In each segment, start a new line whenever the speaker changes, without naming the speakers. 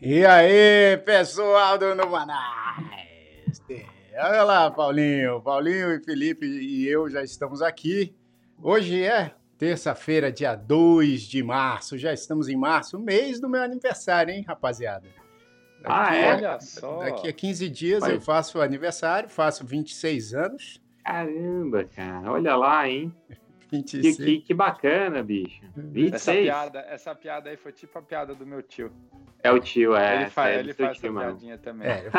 E aí, pessoal do Numanais? Olha lá, Paulinho. Paulinho e Felipe e eu já estamos aqui. Hoje é terça-feira, dia 2 de março. Já estamos em março, mês do meu aniversário, hein, rapaziada? Daqui,
ah, é? Olha só.
Daqui a 15 dias Vai. eu faço aniversário, faço 26 anos.
Caramba, cara. Olha lá, hein? 26. Que, que, que bacana, bicho. 26.
Essa piada, essa piada aí foi tipo a piada do meu tio.
É o tio, é.
Ele faz, é ele faz tio, essa piadinha também. É,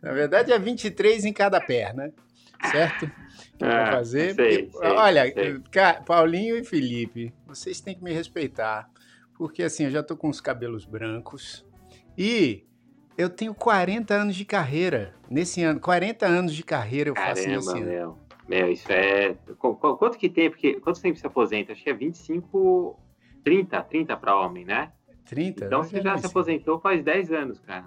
Na verdade é 23 em cada perna, certo? Que é, fazer.
Sei, sei,
olha,
sei.
Paulinho e Felipe, vocês têm que me respeitar, porque assim, eu já tô com os cabelos brancos e eu tenho 40 anos de carreira nesse ano. 40 anos de carreira eu
Caramba,
faço nesse
meu.
ano.
Meu, isso é. Quanto que tem? Porque quanto tempo se aposenta? Acho que é 25, 30, 30 para homem, né?
30?
Então você já se aposentou faz 10 anos, cara.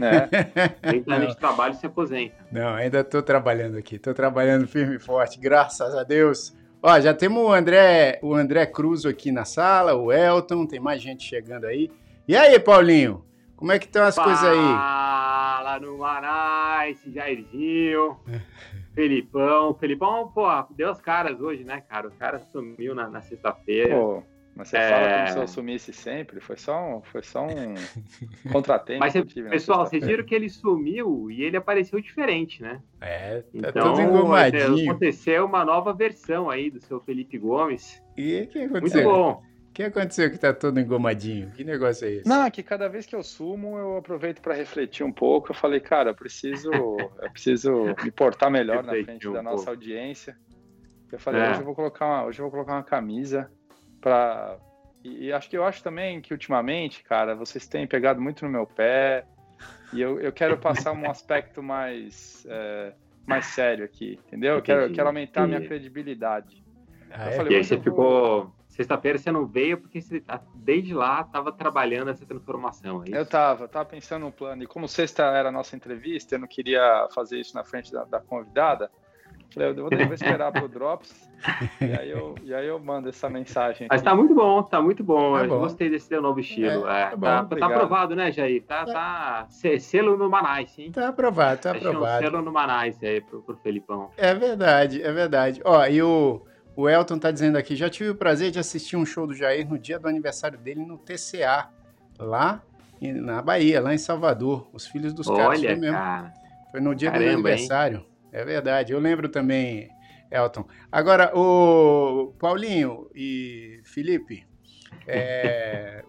É. 30 anos de trabalho se aposenta.
Não, ainda estou trabalhando aqui. Estou trabalhando firme e forte, graças a Deus. Ó, já temos o André, o André Cruz aqui na sala, o Elton, tem mais gente chegando aí. E aí, Paulinho? Como é que estão as
Fala
coisas aí?
Fala no Marais, Jairzinho, Felipão. Felipão, pô, deu as caras hoje, né, cara? O cara sumiu na, na sexta-feira.
Pô, mas você é... fala como se eu sumisse sempre, foi só um, foi só um contratempo.
Mas, pessoal, vocês viram que ele sumiu e ele apareceu diferente, né?
É, tá então, tudo engomadinho.
Aconteceu uma nova versão aí do seu Felipe Gomes.
E o que aconteceu?
Muito bom.
O que aconteceu que tá todo engomadinho? Que negócio é esse?
Não, é que cada vez que eu sumo, eu aproveito para refletir um pouco. Eu falei, cara, eu preciso, eu preciso me portar melhor na frente um da nossa audiência. Eu falei, é. hoje eu vou colocar uma, hoje eu vou colocar uma camisa para e, e, acho que eu acho também que ultimamente, cara, vocês têm pegado muito no meu pé e eu, eu quero passar um aspecto mais é, mais sério aqui, entendeu? Eu quero, eu quero aumentar a minha credibilidade.
Ah, é? falei, e aí você vou... ficou Sexta-feira você não veio porque você, tá, desde lá estava trabalhando essa transformação. É
eu estava, estava pensando no plano. E como sexta era a nossa entrevista, eu não queria fazer isso na frente da, da convidada. Falei, eu vou, vou esperar para o Drops e, aí eu, e aí eu mando essa mensagem.
Mas está muito bom, está muito bom. É eu gostei desse teu novo estilo. É, é, tá, bom, tá, tá, aprovado, né, Jair? Tá, tá selo no Manais, sim.
Tá aprovado, tá aprovado.
Um selo no Manais aí pro, pro Felipão.
É verdade, é verdade. Ó, e o. O Elton tá dizendo aqui, já tive o prazer de assistir um show do Jair no dia do aniversário dele no TCA, lá na Bahia, lá em Salvador. Os filhos dos
Olha,
caras
foi mesmo. Cara.
Foi no dia Caramba, do aniversário. Hein? É verdade. Eu lembro também, Elton. Agora, o Paulinho e Felipe, é...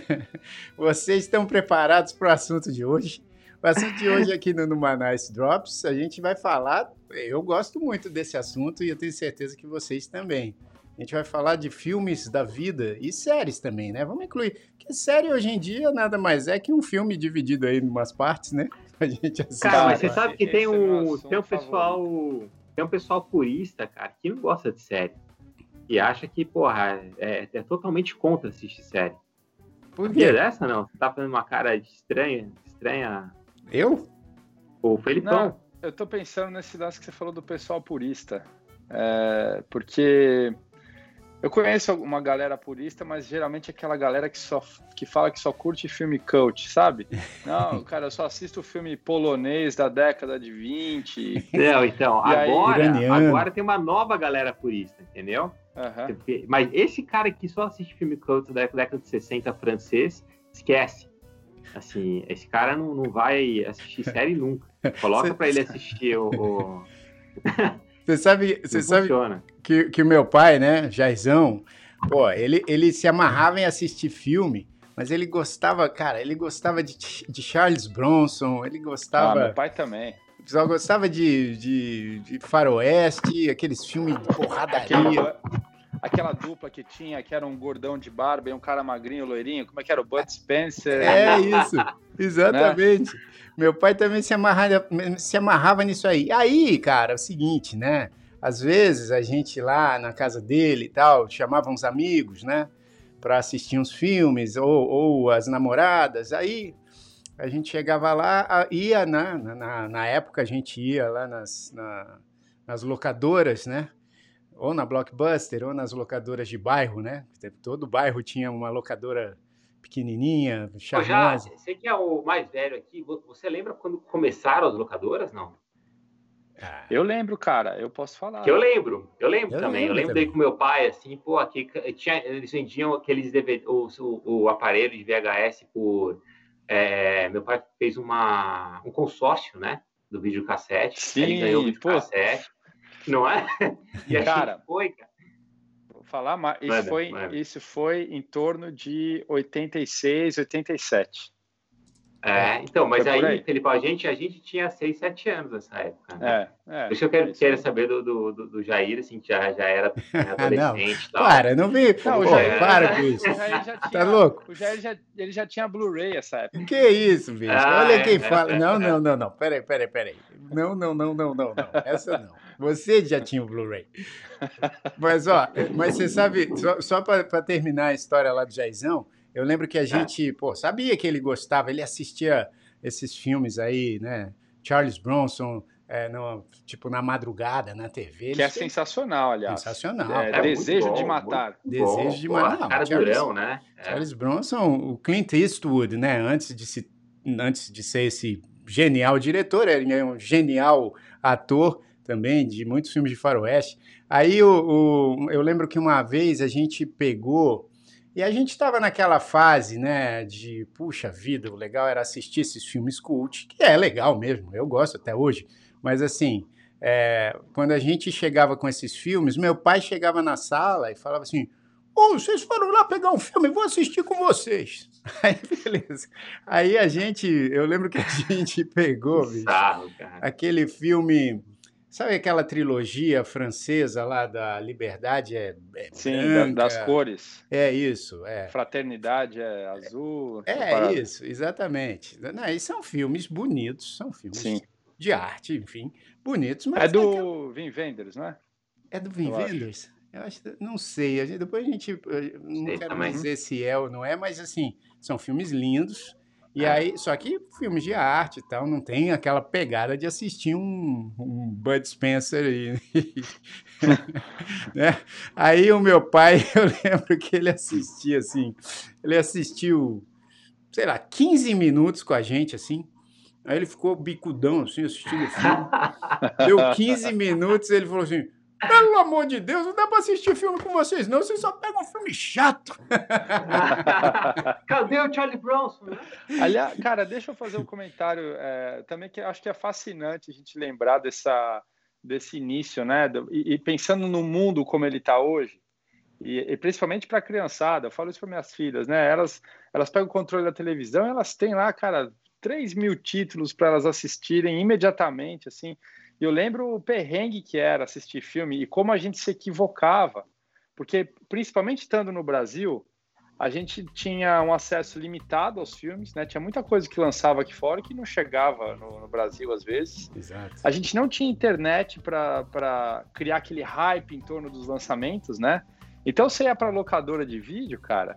vocês estão preparados para o assunto de hoje? O assunto de hoje aqui no Numanais Drops, a gente vai falar. Eu gosto muito desse assunto e eu tenho certeza que vocês também. A gente vai falar de filmes da vida e séries também, né? Vamos incluir. Porque série hoje em dia nada mais é que um filme dividido aí em umas partes, né?
A gente assiste. Cara, mas você sabe que tem é um, tem um pessoal. Tem um pessoal purista, cara, que não gosta de série. E acha que, porra, é, é totalmente contra assistir série. Por que dessa, não? Você tá fazendo uma cara estranha, estranha
eu?
O Felipão. Não,
eu tô pensando nesse lance que você falou do pessoal purista. É, porque eu conheço uma galera purista, mas geralmente é aquela galera que só que fala que só curte filme cult, sabe? Não, cara, eu só assisto filme polonês da década de 20.
Não, então, agora, aí... agora tem uma nova galera purista, entendeu? Uhum. Mas esse cara que só assiste filme cult da década de 60 francês, esquece. Assim, esse cara não, não vai assistir série nunca. Coloca para ele assistir o. o...
Você sabe, você sabe que, que o meu pai, né, Jairzão, pô, ele, ele se amarrava em assistir filme, mas ele gostava, cara, ele gostava de, de Charles Bronson, ele gostava.
Ah, meu pai também.
Só gostava de, de, de faroeste, aqueles filmes de porradaria
aquela dupla que tinha, que era um gordão de barba e um cara magrinho, loirinho, como é que era? O Bud Spencer.
É isso, exatamente. né? Meu pai também se amarrava, se amarrava nisso aí. Aí, cara, é o seguinte, né? às vezes a gente lá na casa dele e tal, chamava uns amigos, né? Para assistir uns filmes, ou, ou as namoradas. Aí a gente chegava lá, ia na, na, na época a gente ia lá nas, na, nas locadoras, né? Ou na Blockbuster, ou nas locadoras de bairro, né? Todo bairro tinha uma locadora pequenininha, charmosa.
Já, você que é o mais velho aqui, você lembra quando começaram as locadoras, não?
Ah. Eu lembro, cara, eu posso falar.
Que eu lembro, eu lembro eu também. Lembro eu lembro daí com meu pai, assim, pô, aqui tinha, eles vendiam aqueles DVD, o, o, o aparelho de VHS por. É, meu pai fez uma, um consórcio, né? Do videocassete.
Sim, ele ganhou o videocassete.
Não é?
E cara, foi, cara falar, mas isso, foi, isso foi em torno de 86, 87.
É, então, mas aí, aí, Felipe, a gente, a gente tinha 6, 7 anos nessa época. Né? É, é. Por isso eu quero, quero saber do, do, do, Jair, assim, que já, já era adolescente.
não, Para, não vi. Não, Pô, Jair, para com isso.
tá tinha, louco? O Jair já, ele já tinha Blu-ray essa época.
Que isso, bicho? Ah, Olha é, quem é, fala. não, não, não, não. Peraí, peraí, peraí. Não, não, não, não, não, não. Essa não. Você já tinha o Blu-ray. Mas, ó, mas você sabe, só, só para terminar a história lá do Jaizão, eu lembro que a gente, pô, sabia que ele gostava, ele assistia esses filmes aí, né? Charles Bronson, é, no, tipo, na madrugada, na TV.
Que é sensacional, aliás.
Sensacional. É,
é Desejo bom, de Matar.
Desejo de Matar.
Cara Charles, durão, né?
É. Charles Bronson, o Clint Eastwood, né? Antes de, se, antes de ser esse genial diretor, ele é um genial ator também, de muitos filmes de faroeste. Aí o, o eu lembro que uma vez a gente pegou e a gente estava naquela fase, né, de puxa vida, o legal era assistir esses filmes cult, que é legal mesmo, eu gosto até hoje, mas assim, é, quando a gente chegava com esses filmes, meu pai chegava na sala e falava assim: Ô, oh, vocês foram lá pegar um filme, vou assistir com vocês. Aí, beleza. Aí a gente, eu lembro que a gente pegou, bicho, aquele filme Sabe aquela trilogia francesa lá da Liberdade é, é
Sim, branca, das cores.
É isso, é.
Fraternidade é azul.
É, isso, exatamente. Não, e são filmes bonitos, são filmes Sim. de arte, enfim, bonitos. Mas
é do é Vin Wenders, não é?
É do Vin Wenders? Eu acho, não sei. Depois a gente, não sei quero também. dizer se é ou não é, mas assim, são filmes lindos e aí, só que filmes de arte e tal, não tem aquela pegada de assistir um, um Bud Spencer aí. né? Aí o meu pai, eu lembro que ele assistia assim, ele assistiu, sei lá, 15 minutos com a gente, assim. Aí ele ficou bicudão, assim, assistindo o filme. Deu 15 minutos, ele falou assim: pelo amor de Deus, não dá pra assistir filme com vocês, não. Vocês só pegam um filme chato.
Cadê o Charlie Bronson? Né?
Aliás, cara, deixa eu fazer um comentário é, também que acho que é fascinante a gente lembrar dessa, desse início, né? E, e pensando no mundo como ele está hoje, e, e principalmente para a criançada, eu falo isso para minhas filhas, né? Elas, elas pegam o controle da televisão, elas têm lá, cara, 3 mil títulos para elas assistirem imediatamente, assim. E eu lembro o perrengue que era assistir filme e como a gente se equivocava, porque principalmente estando no Brasil, a gente tinha um acesso limitado aos filmes, né? Tinha muita coisa que lançava aqui fora que não chegava no, no Brasil às vezes.
Exato.
A gente não tinha internet para criar aquele hype em torno dos lançamentos, né? Então você ia para locadora de vídeo, cara,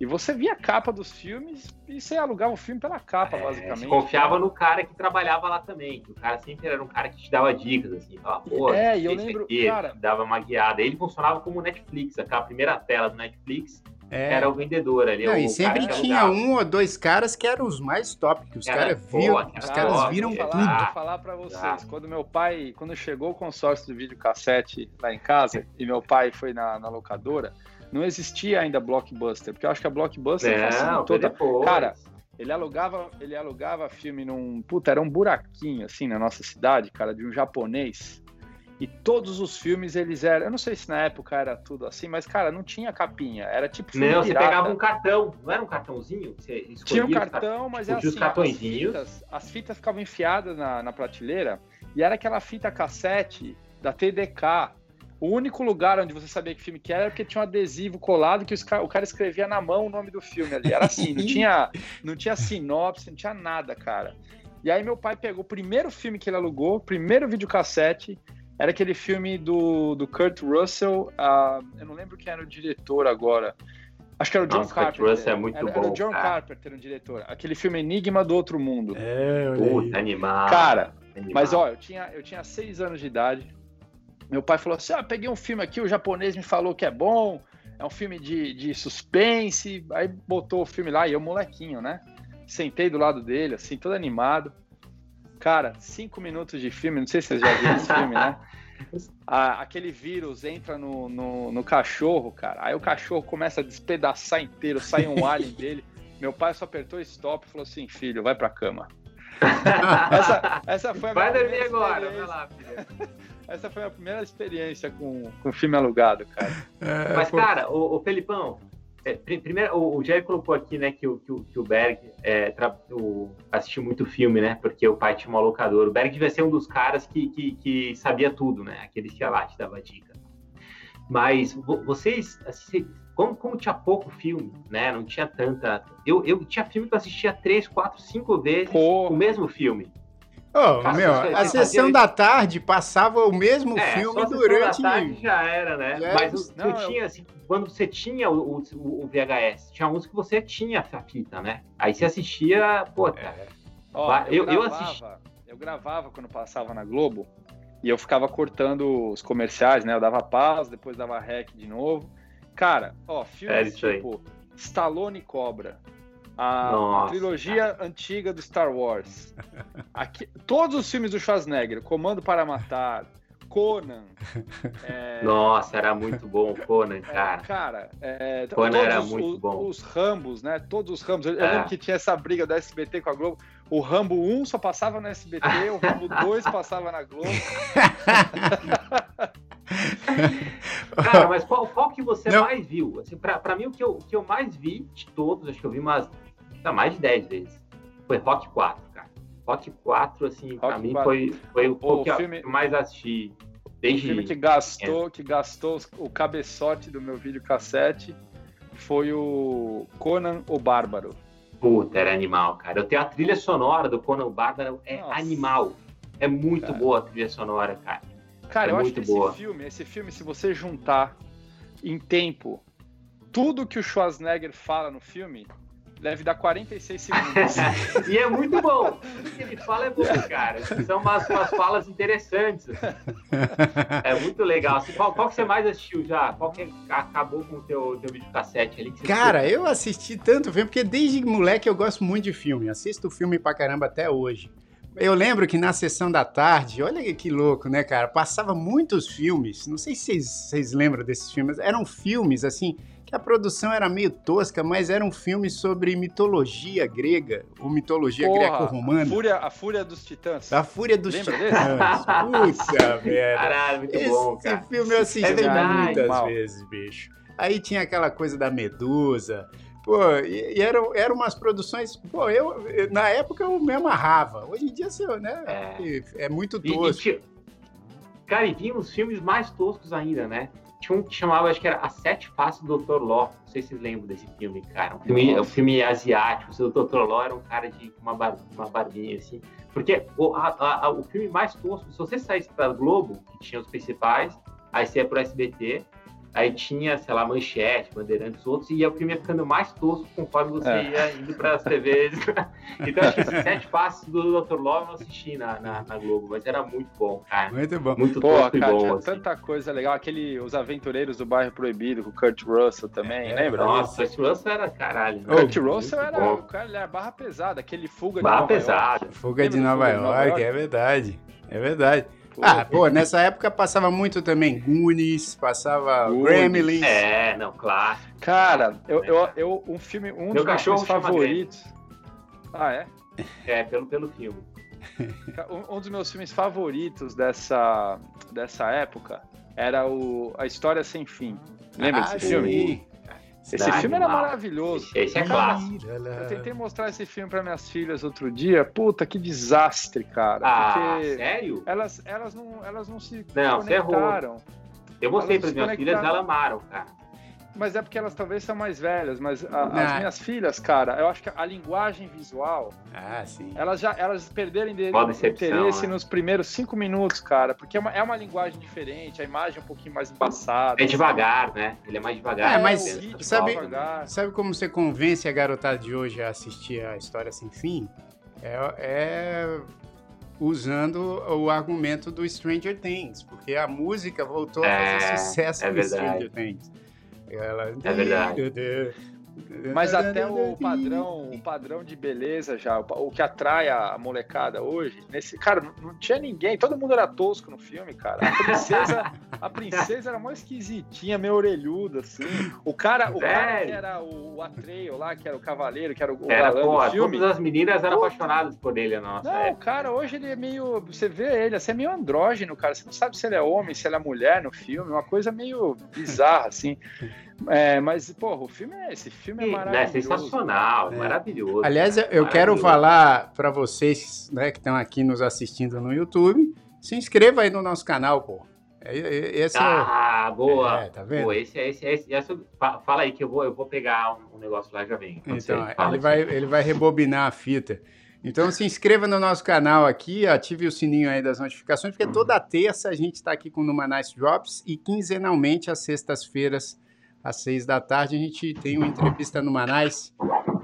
e você via a capa dos filmes e você alugava o filme pela capa, é, basicamente. Você
confiava no cara que trabalhava lá também. Que o cara sempre era um cara que te dava dicas, assim. Falava, Pô,
é, e eu lembro, aqui, cara...
Dava uma guiada. Ele funcionava como Netflix. Aquela primeira tela do Netflix é. era o vendedor ali.
Não,
o
e sempre tinha um ou dois caras que eram os mais top, que os caras viram, os caras viram
vou
tudo.
Falar, vou falar para vocês, quando meu pai, quando chegou o consórcio do videocassete lá em casa, e meu pai foi na, na locadora não existia ainda Blockbuster, porque eu acho que a Blockbuster
não,
facilitou. Depois. Cara, ele alugava, ele alugava filme num. Puta, era um buraquinho assim na nossa cidade, cara, de um japonês. E todos os filmes eles eram. Eu não sei se na época era tudo assim, mas, cara, não tinha capinha. Era tipo.
Filme não, pirata. você pegava um cartão. Não era um cartãozinho? Você
tinha um cartão, mas era assim. Os cartõezinhos. As fitas, as fitas ficavam enfiadas na, na prateleira e era aquela fita cassete da TDK o único lugar onde você sabia que filme que era, era porque tinha um adesivo colado que o cara escrevia na mão o nome do filme ali. Era assim, não tinha, não tinha sinopse, não tinha nada, cara. E aí meu pai pegou o primeiro filme que ele alugou, primeiro videocassete, Era aquele filme do, do Kurt Russell, uh, eu não lembro quem era o diretor agora. Acho que era o John Nossa, Carpenter. Kurt Russell
é muito
era,
bom.
Era o John cara. Carpenter, o diretor. Aquele filme Enigma do Outro Mundo.
É,
Puta, animal.
Cara, animal. mas ó, eu tinha, eu tinha seis anos de idade. Meu pai falou assim: ah, peguei um filme aqui, o japonês me falou que é bom. É um filme de, de suspense. Aí botou o filme lá e eu, molequinho, né? Sentei do lado dele, assim, todo animado. Cara, cinco minutos de filme, não sei se vocês já viram esse filme, né? Ah, aquele vírus entra no, no, no, cachorro, cara. Aí o cachorro começa a despedaçar inteiro, sai um alien dele. Meu pai só apertou stop e falou assim: filho, vai pra cama. essa, essa foi a
Vai dormir agora, vai lá, filho.
Essa foi a primeira experiência com, com filme alugado, cara.
É, Mas, cara, o, o Felipão, é, primeiro, o, o Jerry colocou aqui, né, que o, que o, que o Berg é, tra, o, assistiu muito filme, né, porque o pai tinha uma locadora. O Berg devia ser um dos caras que, que, que sabia tudo, né, aquele que lá te dava dica. Mas vocês, assim, como, como tinha pouco filme, né, não tinha tanta... Eu, eu tinha filme que eu assistia três, quatro, cinco vezes Porra. o mesmo filme.
Oh, meu, a sessão da tarde passava o mesmo é, filme durante.
Da tarde já era, né? Já Mas não, você tinha, assim, quando você tinha o, o, o, VHS, tinha uns que você tinha a fita, né? Aí você assistia, pô,
é. Ó, eu, eu, eu, assisti... eu gravava quando passava na Globo e eu ficava cortando os comerciais, né? Eu dava pausa, depois dava rec de novo. Cara, ó, filmes é tipo Stallone Cobra, a, trilogia antiga do Star Wars. Aqui, todos os filmes do Schwarzenegger, Comando para Matar, Conan.
É... Nossa, era muito bom Conan, é, cara.
É, cara, é,
Conan era muito bom.
Os Rambos, né? Todos os Rambos. Eu, eu lembro é. que tinha essa briga da SBT com a Globo. O Rambo 1 só passava no SBT, o Rambo 2 passava na Globo.
Cara, mas qual, qual que você Não. mais viu? Assim, pra, pra mim, o que, eu, o que eu mais vi de todos, acho que eu vi umas tá, mais de 10 vezes, foi Rock 4, cara. Rock 4, assim, Rock pra mim 4. foi, foi o, o que filme... eu mais assisti. Desde...
O filme que gastou, que gastou o cabeçote do meu videocassete foi o Conan o Bárbaro.
Puta, era animal, cara. Eu tenho a trilha sonora do Conan o Bárbaro, é Nossa. animal. É muito cara. boa a trilha sonora, cara.
Cara,
é
eu acho que boa. esse filme, esse filme, se você juntar em tempo tudo que o Schwarzenegger fala no filme, deve dar 46 segundos.
e é muito bom. Tudo que ele fala é bom, cara. São umas, umas falas interessantes. É muito legal. Assim, qual, qual que você mais assistiu já? Qual que acabou com o teu, teu videocassete ali?
cara, assistiu? eu assisti tanto filme, porque desde moleque eu gosto muito de filme. Assisto filme pra caramba até hoje. Eu lembro que na sessão da tarde, olha que louco, né, cara? Passava muitos filmes. Não sei se vocês, vocês lembram desses filmes. Eram filmes, assim, que a produção era meio tosca, mas era um filme sobre mitologia grega, ou mitologia greco-romana.
A fúria, a fúria dos Titãs.
A Fúria dos Lembra Titãs. Puta merda.
Caralho, muito esse, bom, cara.
Esse filme eu assisti é muitas mal. vezes, bicho. Aí tinha aquela coisa da Medusa. Pô, e, e eram, eram umas produções. Pô, eu, na época eu me amarrava. Hoje em dia, né? É, é muito tosco. E, e,
cara, e tinha uns filmes mais toscos ainda, né? Tinha um que chamava, acho que era A Sete Faces do Dr. Law. Não sei se vocês lembram desse filme, cara. Um filme, um filme asiático. O Dr. Law era um cara de uma, bar, uma barbinha, assim. Porque o, a, a, o filme mais tosco, se você saísse para Globo, que tinha os principais, aí você ia pro SBT, Aí tinha, sei lá, Manchete, Bandeirantes, outros, e o filme ia ficando mais tosco conforme você é. ia indo para as TVs. então, acho que esses sete passos do Dr. Love eu não assisti na, na, na, Globo, mas era muito bom, cara.
Muito bom.
Muito Pô, tosco cara, e bom.
Tinha
assim.
tanta coisa legal. Aquele Os Aventureiros do Bairro Proibido, com o Kurt Russell também, é, lembra?
Nossa, o Kurt Russell era caralho.
O Kurt Russell era, o cara, ele era barra pesada, aquele Fuga
barra de Nova pesada.
York. Fuga de Nova, York, Nova York, é verdade. É verdade. Ah, pô, nessa época passava muito também Goonies, passava Goonies. Gremlins.
É, não, claro.
Cara, eu, eu, eu um filme, um Meu dos meus favoritos. Ah, é?
É, pelo, pelo filme.
Um, um, dos meus filmes favoritos dessa, dessa época era o A História Sem Fim. Lembra ah, desse sim. filme? Esse filme era maravilhoso.
Esse é clássico.
Eu tentei mostrar esse filme para minhas filhas outro dia. Puta, que desastre, cara.
Ah, porque sério?
Elas, elas, não, elas não se
não, conectaram. Eu mostrei para minhas filhas, elas amaram, cara.
Mas é porque elas talvez são mais velhas, mas a, as minhas filhas, cara, eu acho que a linguagem visual.
Ah, sim.
Elas já elas perderem de, interesse né? nos primeiros cinco minutos, cara, porque é uma, é uma linguagem diferente, a imagem é um pouquinho mais embaçada.
É devagar, né? Ele é mais devagar.
É, mas é, sabe, sabe como você convence a garotada de hoje a assistir a história sem fim? é, é usando o argumento do Stranger Things, porque a música voltou a fazer é, sucesso
é
no Stranger Things.
Ela... É verdade.
Mas até o padrão, o padrão de beleza já, o, que atrai a molecada hoje, nesse, cara, não, tinha ninguém, todo mundo era tosco no filme, cara. A princesa, a princesa era mais esquisitinha, meio orelhuda, assim. O cara, o cara que era o, o Atreio lá, que era o cavaleiro, que era o,
era, galã pô, do filme. Todas as meninas eram pô, apaixonadas por ele, nossa.
Não, o cara, hoje ele é meio, você vê ele, assim, é meio andrógeno, cara. Você não sabe se ele é homem, se ele é mulher no filme, uma coisa meio bizarra, assim. É, mas, porra, o filme é esse filme é maravilhoso.
É sensacional, é. maravilhoso.
Aliás, eu quero falar para vocês né, que estão aqui nos assistindo no YouTube, se inscreva aí no nosso canal, pô.
É, é, esse ah, é... boa. É, tá vendo? Pô, esse, esse, esse, esse, fala aí que eu vou, eu vou pegar um, negócio lá já vem.
Então, ele vai, ele vai rebobinar a fita. Então se inscreva no nosso canal aqui, ative o sininho aí das notificações, porque toda terça a gente está aqui com o Numa Nice Drops e quinzenalmente às sextas-feiras às seis da tarde, a gente tem uma entrevista no Manais.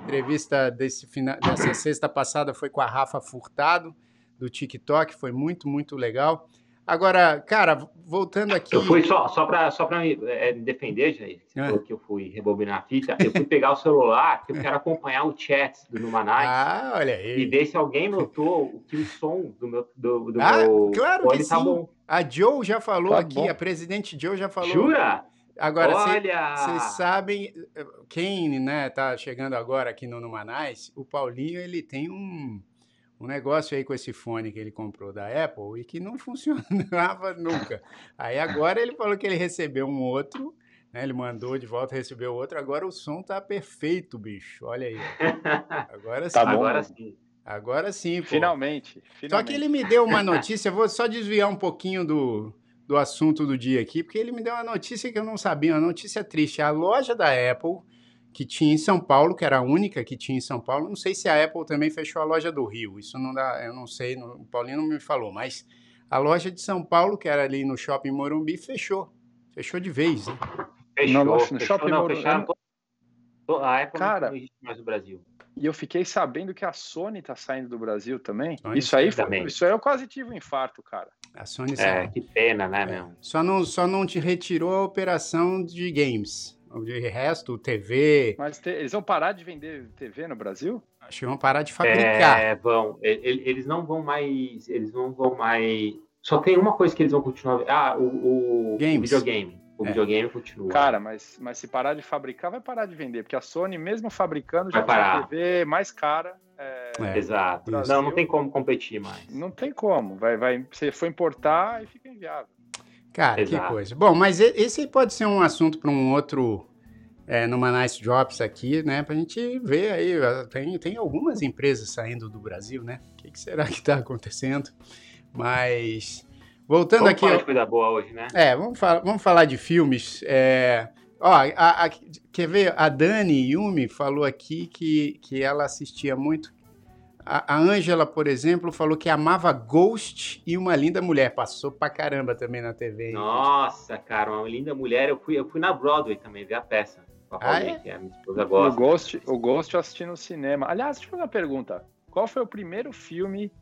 Entrevista desse final, dessa sexta passada foi com a Rafa Furtado, do TikTok, foi muito, muito legal. Agora, cara, voltando aqui.
Eu fui só, só para só me, é, me defender, Jair, é. que eu fui rebobinar a fita. Eu fui pegar o celular, que eu quero acompanhar o chat do Numanais.
Ah, olha aí.
E ver se alguém notou que o som do meu. Do, do
ah,
meu
claro que tá sim. bom. A Joe já falou tá aqui, bom. a presidente Joe já falou.
Jura?
Agora, vocês sabem, quem né, tá chegando agora aqui no Numanais, o Paulinho ele tem um, um negócio aí com esse fone que ele comprou da Apple e que não funcionava nunca. Aí agora ele falou que ele recebeu um outro, né, ele mandou de volta, recebeu outro, agora o som tá perfeito, bicho. Olha aí. Agora
tá sim. Bom. Agora sim.
Agora sim,
pô. Finalmente,
finalmente. Só que ele me deu uma notícia, vou só desviar um pouquinho do, do assunto do dia aqui, porque ele me deu uma notícia que eu não sabia, uma notícia triste. A loja da Apple, que tinha em São Paulo, que era a única que tinha em São Paulo, não sei se a Apple também fechou a loja do Rio, isso não dá, eu não sei, o Paulinho não me falou, mas a loja de São Paulo, que era ali no Shopping Morumbi, fechou. Fechou de vez,
né? Fechou, no, fechou, Shopping não, Morumbi. Fecharam, a Apple Cara, não existe mais no Brasil.
E eu fiquei sabendo que a Sony tá saindo do Brasil também. Sony isso aí foi, também. isso aí eu quase tive um infarto, cara.
A Sony
É, que pena, né, é. meu?
Só não, só não te retirou a operação de games. De resto, TV.
Mas te, eles vão parar de vender TV no Brasil?
Acho que vão parar de fabricar.
É, vão. Eles não vão mais. Eles não vão mais. Só tem uma coisa que eles vão continuar. Ah, o, o,
Games.
o videogame. O é. videogame continua.
Cara, mas, mas se parar de fabricar, vai parar de vender. Porque a Sony, mesmo fabricando, já vai tem a TV mais cara. É,
Exato. Brasil, não, não tem como competir mais.
Não tem como. Vai, vai, se for importar, e fica inviável.
Cara, Exato. que coisa. Bom, mas esse pode ser um assunto para um outro. É, numa Nice Drops aqui, né? Pra gente ver aí. Tem, tem algumas empresas saindo do Brasil, né? O que, que será que está acontecendo? Mas Voltando vamos aqui.
Falar de coisa boa hoje, né?
É, vamos, falar, vamos falar de filmes. É, ó, a, a, quer ver? A Dani Yumi falou aqui que, que ela assistia muito. A Ângela, por exemplo, falou que amava Ghost e Uma Linda Mulher. Passou pra caramba também na TV. Hein?
Nossa, cara, Uma Linda Mulher. Eu fui, eu fui na Broadway também ver a peça. Com a ah, é? que a minha esposa gosta.
O Ghost, o Ghost eu assisti no cinema. Aliás, deixa eu fazer uma pergunta. Qual foi o primeiro filme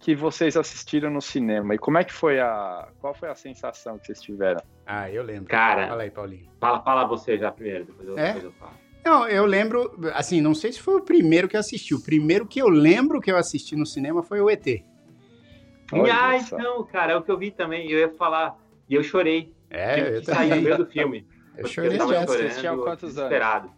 que vocês assistiram no cinema e como é que foi a qual foi a sensação que vocês tiveram?
Ah, eu lembro.
Cara,
fala aí, Paulinho.
Fala, fala você já primeiro, depois eu, é? depois eu falo.
Não, eu lembro, assim, não sei se foi o primeiro que eu assisti. O primeiro que eu lembro que eu assisti no cinema foi o ET.
ah, então, cara, é o que eu vi também. Eu ia falar e eu chorei.
É, eu
também. no meio do filme.
Eu chorei.
Eu tava chorando, quantos anos?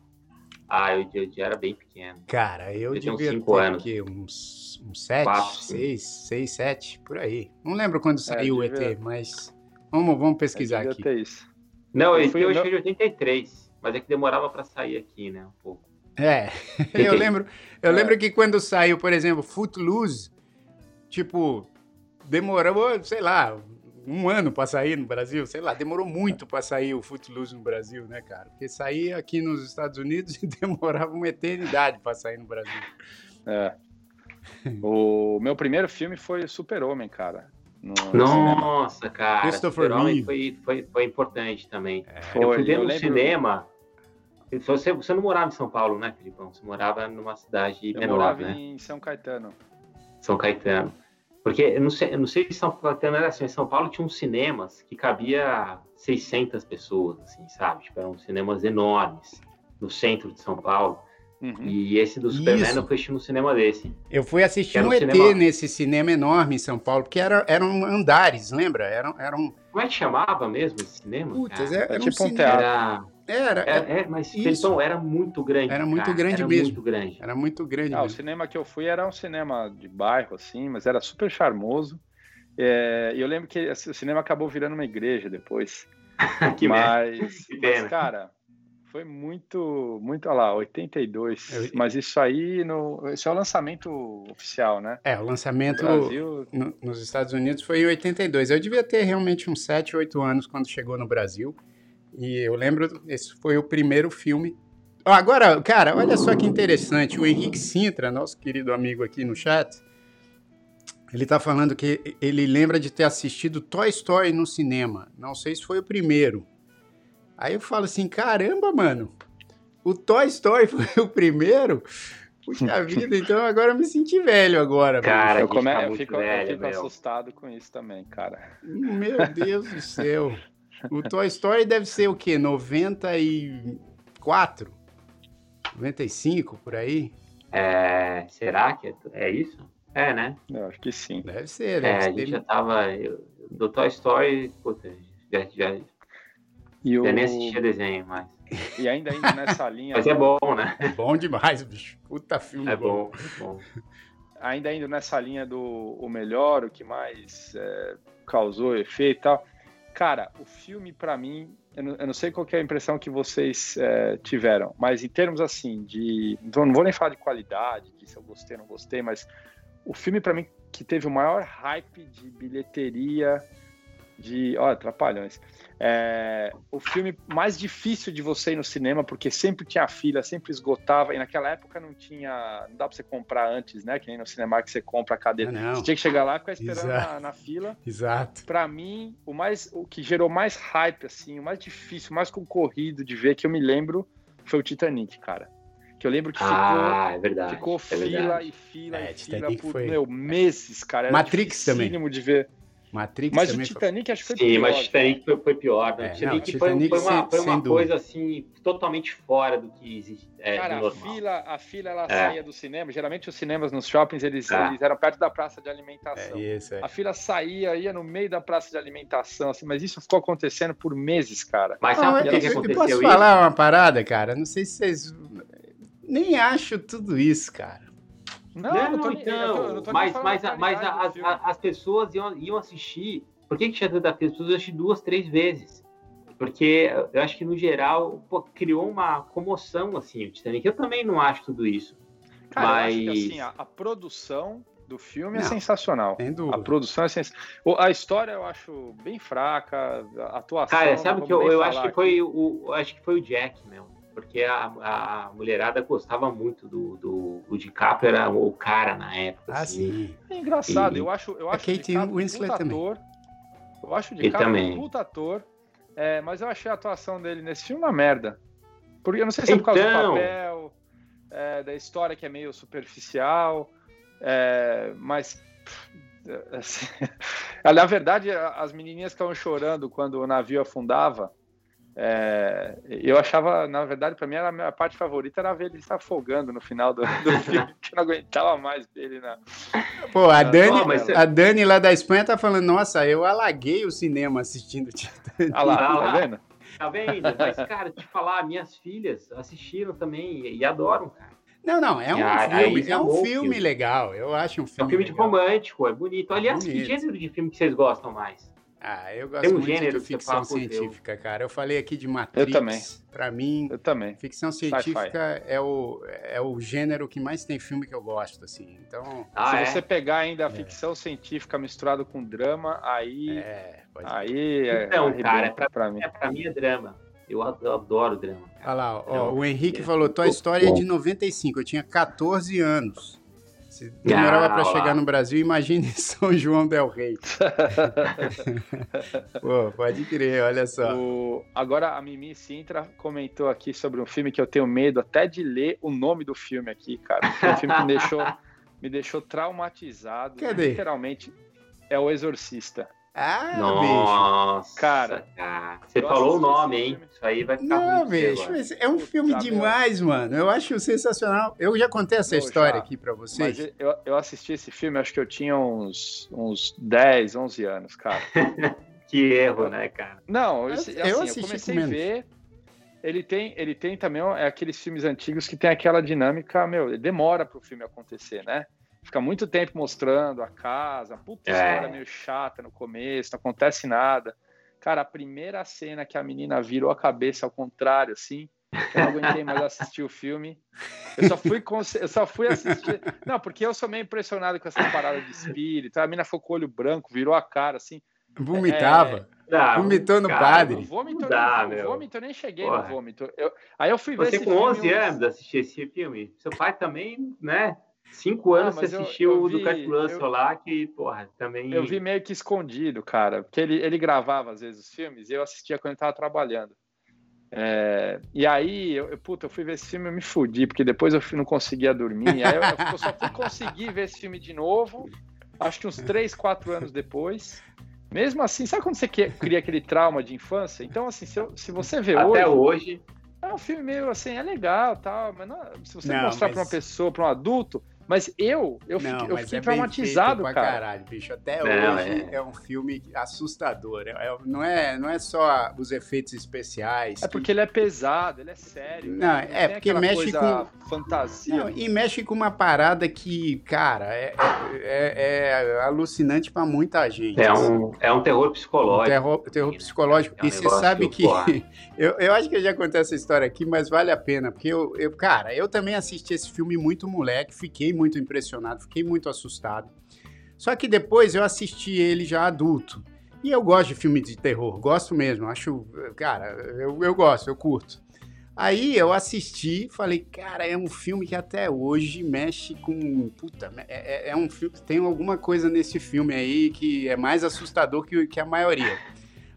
Ah, eu, eu, eu, era bem pequeno.
Cara, eu, eu devia ter anos. Aqui, uns uns sete, Quatro, seis, seis, sete, por aí. Não lembro quando é, saiu é, o ET, mas vamos, vamos pesquisar aqui.
Ter isso. Não, eu, eu achei de 83, mas é que demorava para sair aqui, né, um pouco.
É, eu lembro, eu é. lembro que quando saiu, por exemplo, Footloose, tipo, demorou, sei lá, um ano para sair no Brasil, sei lá, demorou muito para sair o Footloose no Brasil, né, cara? Porque saía aqui nos Estados Unidos e demorava uma eternidade para sair no Brasil.
É. O meu primeiro filme foi Super-Homem, cara.
No, Nossa, cinema. cara. Christopher Super-Homem foi, foi, foi importante também. É, foi, eu fui ver no lembro... cinema. Você, você não morava em São Paulo, né, Filipão? Você morava numa cidade
eu menor, morava né? em São Caetano.
São Caetano. Porque eu não sei, eu não sei se São Caetano era assim, em São Paulo tinha uns cinemas que cabia 600 pessoas, assim, sabe? Tipo, eram cinemas enormes no centro de São Paulo. Uhum. E esse do Superman Isso. eu fui assistir no cinema desse.
Eu fui assistir um ET cinema... nesse cinema enorme em São Paulo, porque era, eram andares, lembra? Eram, eram...
Como é que chamava mesmo esse cinema?
Putz, era, era, tipo um teatro. Era...
Era, era, é, mas então era muito grande.
Era muito
cara.
grande era mesmo. Muito grande. Era muito grande.
Ah, o cinema que eu fui era um cinema de bairro, assim, mas era super charmoso. É, e eu lembro que o cinema acabou virando uma igreja depois. que mas, que mas, cara, foi muito, muito, olha lá, 82. Eu... Mas isso aí, no, esse é o lançamento oficial, né?
É, o lançamento no Brasil... no, nos Estados Unidos foi em 82. Eu devia ter realmente uns 7, 8 anos quando chegou no Brasil. E eu lembro, esse foi o primeiro filme. Agora, cara, olha só que interessante. O Henrique Sintra, nosso querido amigo aqui no chat, ele tá falando que ele lembra de ter assistido Toy Story no cinema. Não sei se foi o primeiro. Aí eu falo assim, caramba, mano, o Toy Story foi o primeiro? Puxa vida, então agora eu me senti velho agora.
Cara, eu, come... tá eu fico, velho, eu fico assustado com isso também, cara.
Meu Deus do céu. O Toy Story deve ser o quê? 94? 95, por aí?
É, será que é, é isso? É, né?
Eu acho que sim.
Deve ser,
deve é, ser. a gente já tava... Eu, do Toy Story, puta, já, já, e já nem assistia desenho mais.
E ainda indo nessa linha...
Mas é bom, né?
É bom demais, bicho. Puta filme
é bom. É bom.
Ainda indo nessa linha do o melhor, o que mais é, causou efeito e tal Cara, o filme, para mim, eu não, eu não, sei qual é a impressão que vocês é, tiveram, mas em termos assim de. Não vou nem falar de qualidade, de se eu gostei ou não gostei, mas o filme, para mim, que teve o maior hype de bilheteria de. Ó, Trapalhões. É, o filme mais difícil de você ir no cinema, porque sempre tinha fila, sempre esgotava, e naquela época não tinha. Não dá pra você comprar antes, né? Que nem no cinema que você compra a cadeira.
Não,
Você tinha que chegar lá e ficar esperando na, na, fila.
Exato.
Pra mim, o, mais, o que gerou mais hype, assim, o mais difícil, o mais concorrido de ver, que eu me lembro, foi o Titanic, cara. Que eu lembro que ficou,
ah, é verdade,
ficou
é
fila
verdade.
e fila é, e fila por foi... meu, meses, cara. Era
Matrix também.
de ver.
Matrix
mas o Titanic foi... acho que foi
Sim,
pior.
mas o Titanic foi, foi, pior. Né? É, Titanic, não, Titanic foi, foi, uma, foi uma coisa assim totalmente fora do que existe. É,
Cara, a fila, a fila ela é. saía do cinema. Geralmente os cinemas nos shoppings eles, é. eles eram perto da praça de alimentação.
É isso, é.
a fila saía, ia no meio da praça de alimentação, assim, mas isso ficou acontecendo por meses, cara.
Mas sabe ah, por que, que aconteceu
posso
isso?
falar uma parada, cara? Não sei se vocês nem acho tudo isso, cara.
Não, não, não então, mas, mas, mas a, a, as pessoas iam, iam assistir por que, que tinha tanta? As pessoas assistem duas, três vezes. Porque eu acho que, no geral, pô, criou uma comoção, assim, o Titanic. Eu também não acho tudo isso.
Cara, mas... eu acho que, assim, a, a produção do filme é não, é sensacional. A produção é sensacional. A história eu acho bem fraca, a atuação.
Cara, sabe que eu, eu acho que foi o, acho que foi o Jack mesmo, porque a, a mulherada gostava muito do, do o DiCaprio era o cara na época.
Ah, assim. sim.
É engraçado. E, eu acho, eu acho
a Kate Winslet também. Ator,
eu acho de cara um puta ator, é, mas eu achei a atuação dele nesse filme uma merda. Porque eu não sei se é por causa do então. papel, é, da história que é meio superficial, é, mas. Assim, na verdade, as menininhas estavam chorando quando o navio afundava. É, eu achava, na verdade, para mim, a minha parte favorita era ver ele se afogando no final do, do filme, que eu não aguentava mais dele na.
Pô, a Dani, oh, a Dani lá da Espanha tá falando: nossa, eu alaguei o cinema assistindo
Titanic. Ah lá, tá vendo?
Tá vendo? Mas, cara, te falar, minhas filhas assistiram também e adoram, cara.
Não, não, é um filme, é um filme, filme, legal. Eu acho um filme.
É um filme legal. romântico, é bonito. Aliás, é bonito. que gênero de filme que vocês gostam mais?
Ah, eu gosto um muito de ficção científica, cara. Eu falei aqui de Matrix.
Eu também.
Pra mim,
eu também.
ficção científica é o, é o gênero que mais tem filme que eu gosto, assim. Então,
ah, se é? você pegar ainda a é. ficção científica misturado com drama, aí é, aí
é, então, cara, pra, pra mim. É, pra mim é drama. Eu adoro drama.
Olha lá, ó, o Henrique falou: tua história é de 95, eu tinha 14 anos. Se demorava para chegar no Brasil, imagine São João del Rei. Pô, pode crer, olha só.
O... Agora a Mimi Sintra comentou aqui sobre um filme que eu tenho medo até de ler o nome do filme aqui, cara. É um filme que me deixou, me deixou traumatizado.
Cadê?
Literalmente. É o Exorcista.
Ah,
Nossa,
bicho. Cara,
você falou o nome, hein? Isso aí vai ficar Não, bicho,
é um filme Puta demais, meu. mano. Eu acho sensacional. Eu já contei essa história já, aqui para vocês.
Mas eu, eu assisti esse filme, acho que eu tinha uns, uns 10, 11 anos, cara.
que erro, né, cara?
Não, eu, assim, eu, eu comecei a ver. Ele tem, ele tem também é aqueles filmes antigos que tem aquela dinâmica, meu, demora para o filme acontecer, né? Fica muito tempo mostrando a casa, puta é. história meio chata no começo, não acontece nada. Cara, a primeira cena que a menina virou a cabeça ao contrário, assim, eu não aguentei mais assistir o filme. Eu só fui, eu só fui assistir. Não, porque eu sou meio impressionado com essa parada de espírito. A menina ficou com o olho branco, virou a cara, assim.
Vomitava. É... Vomitou no cara, padre.
Vômito, dá, nem, vômito, eu nem cheguei Porra. no vômito. Eu, aí eu fui ver
Você com 11 anos assistir esse filme. Seu pai também, né? Cinco anos ah, você assistiu eu, eu vi, o do Kurt Russell eu, lá, que, porra, também.
Eu vi meio que escondido, cara. Porque ele, ele gravava, às vezes, os filmes e eu assistia quando ele tava trabalhando. É, e aí, eu, puta, eu fui ver esse filme e me fudi, porque depois eu não conseguia dormir. Aí eu, eu só fui conseguir ver esse filme de novo, acho que uns três, quatro anos depois. Mesmo assim, sabe quando você cria aquele trauma de infância? Então, assim, se, eu, se você vê
Até hoje, hoje.
É um filme meio assim, é legal tal, mas não, se você não, mostrar mas... para uma pessoa, para um adulto, mas eu, eu, não, fiquei, eu fiquei é traumatizado, cara.
caralho, bicho. Até não, hoje é... é... um filme assustador. É, é, não, é, não é só os efeitos especiais.
É que... porque ele é pesado, ele é sério.
Não, né? é porque mexe com
fantasia. Não,
e mexe com uma parada que, cara, é, é, é alucinante para muita gente.
É um, é um terror psicológico. Um
terror, terror psicológico. Um e você sabe que. eu, eu acho que eu já contei essa história aqui, mas vale a pena. Porque eu, eu, cara, eu também assisti esse filme muito moleque, fiquei muito impressionado, fiquei muito assustado. Só que depois eu assisti ele já adulto. E eu gosto de filme de terror, gosto mesmo, acho, cara, eu, eu gosto, eu curto. Aí eu assisti, falei, cara, é um filme que até hoje mexe com. Puta, é, é, é um filme. Tem alguma coisa nesse filme aí que é mais assustador que, que a maioria.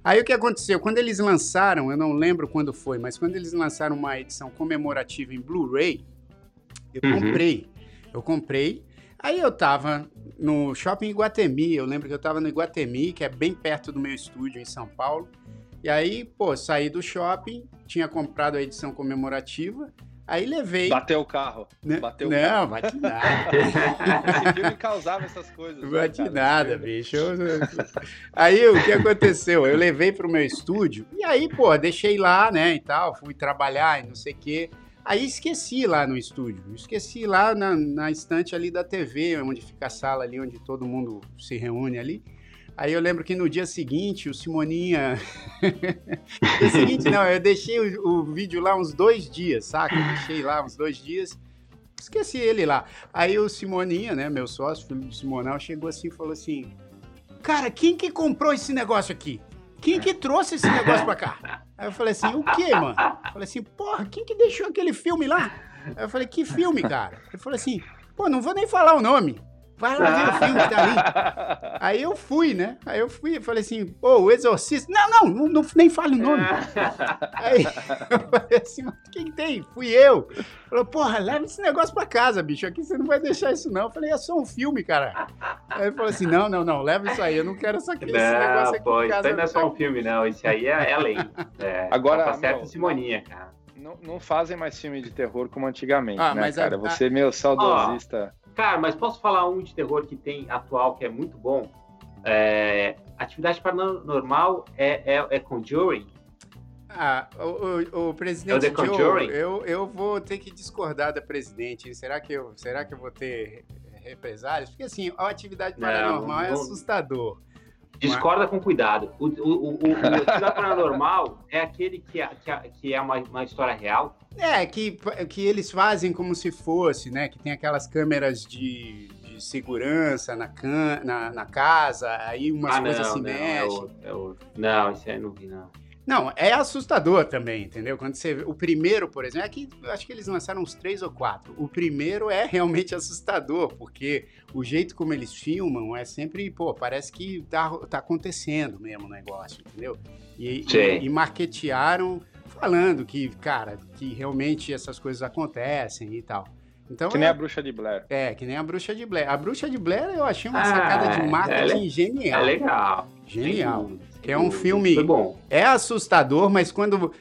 Aí o que aconteceu? Quando eles lançaram, eu não lembro quando foi, mas quando eles lançaram uma edição comemorativa em Blu-ray, eu uhum. comprei. Eu comprei. Aí eu tava no shopping Iguatemi, eu lembro que eu tava no Iguatemi, que é bem perto do meu estúdio em São Paulo. E aí, pô, saí do shopping, tinha comprado a edição comemorativa, aí levei.
Bateu o carro.
Né?
Bateu
não, carro. bate nada.
Esse filme causava essas coisas.
Né, bate né, nada, bicho. Aí o que aconteceu? Eu levei pro meu estúdio, e aí, pô, deixei lá, né, e tal, fui trabalhar e não sei o quê. Aí esqueci lá no estúdio, esqueci lá na, na estante ali da TV, onde fica a sala ali, onde todo mundo se reúne ali. Aí eu lembro que no dia seguinte, o Simoninha. no dia seguinte, não, eu deixei o, o, vídeo lá uns dois dias, saca? Deixei lá uns dois dias. Esqueci ele lá. Aí o Simoninha, né, meu sócio, filho do Simonal, chegou assim e falou assim: Cara, quem que comprou esse negócio aqui? Quem que trouxe esse negócio pra cá? Aí eu falei assim, o quê, mano? Eu falei assim, porra, quem que deixou aquele filme lá? Aí eu falei, que filme, cara? Ele falou assim, pô, não vou nem falar o nome. Vai lá ver o filme que tá ali. Aí eu fui, né? Aí eu fui, falei assim, pô, o Exorcista. Não, não, não, não nem fale o nome. Aí eu falei assim, mas quem que tem? Fui eu. Falou, porra, leva esse negócio pra casa, bicho. Aqui você não vai deixar isso, não. Eu falei, é só um filme, cara. Aí ele falou assim: não, não, não, leva isso aí. Eu não quero essa, esse não, negócio aqui.
Pô,
em casa,
isso aí não é só um filme, não. Isso aí é, é lei. É,
Agora,
tá certo Simoninha, cara.
Não, não, fazem mais filme de terror como antigamente, ah, né, cara? A, Você, é meu saudosista.
Cara, mas posso falar um de terror que tem atual que é muito bom? É, Atividade Paranormal é, é, é Conjuring.
Ah, o, o, o presidente é Joe, eu, eu vou ter que discordar da presidente. Será que eu, será que eu vou ter represálias? Porque assim, a atividade paranormal não, é não, é assustador.
Discorda com cuidado. O, o, o, o Paranormal é aquele que é, que é, que é uma, uma, história real?
É, que, que eles fazem como se fosse, né? Que tem aquelas câmeras de, de segurança na, can, na, na casa, aí umas ah, coisas não, se não, mexem. É o,
é o, não, esse aí não vi, não.
Não, é assustador também, entendeu? Quando você o primeiro, por exemplo, é que acho que eles lançaram uns três ou quatro. O primeiro é realmente assustador, porque o jeito como eles filmam é sempre, pô, parece que tá, tá acontecendo mesmo o negócio, entendeu? E, e, e marketearam falando que, cara, que realmente essas coisas acontecem e tal. Então,
que nem é, a bruxa de Blair.
É, que nem a bruxa de Blair. A bruxa de Blair eu achei uma ah, sacada de marketing é, genial.
É legal.
Genial. Que é um filme. Foi bom. É assustador, mas quando.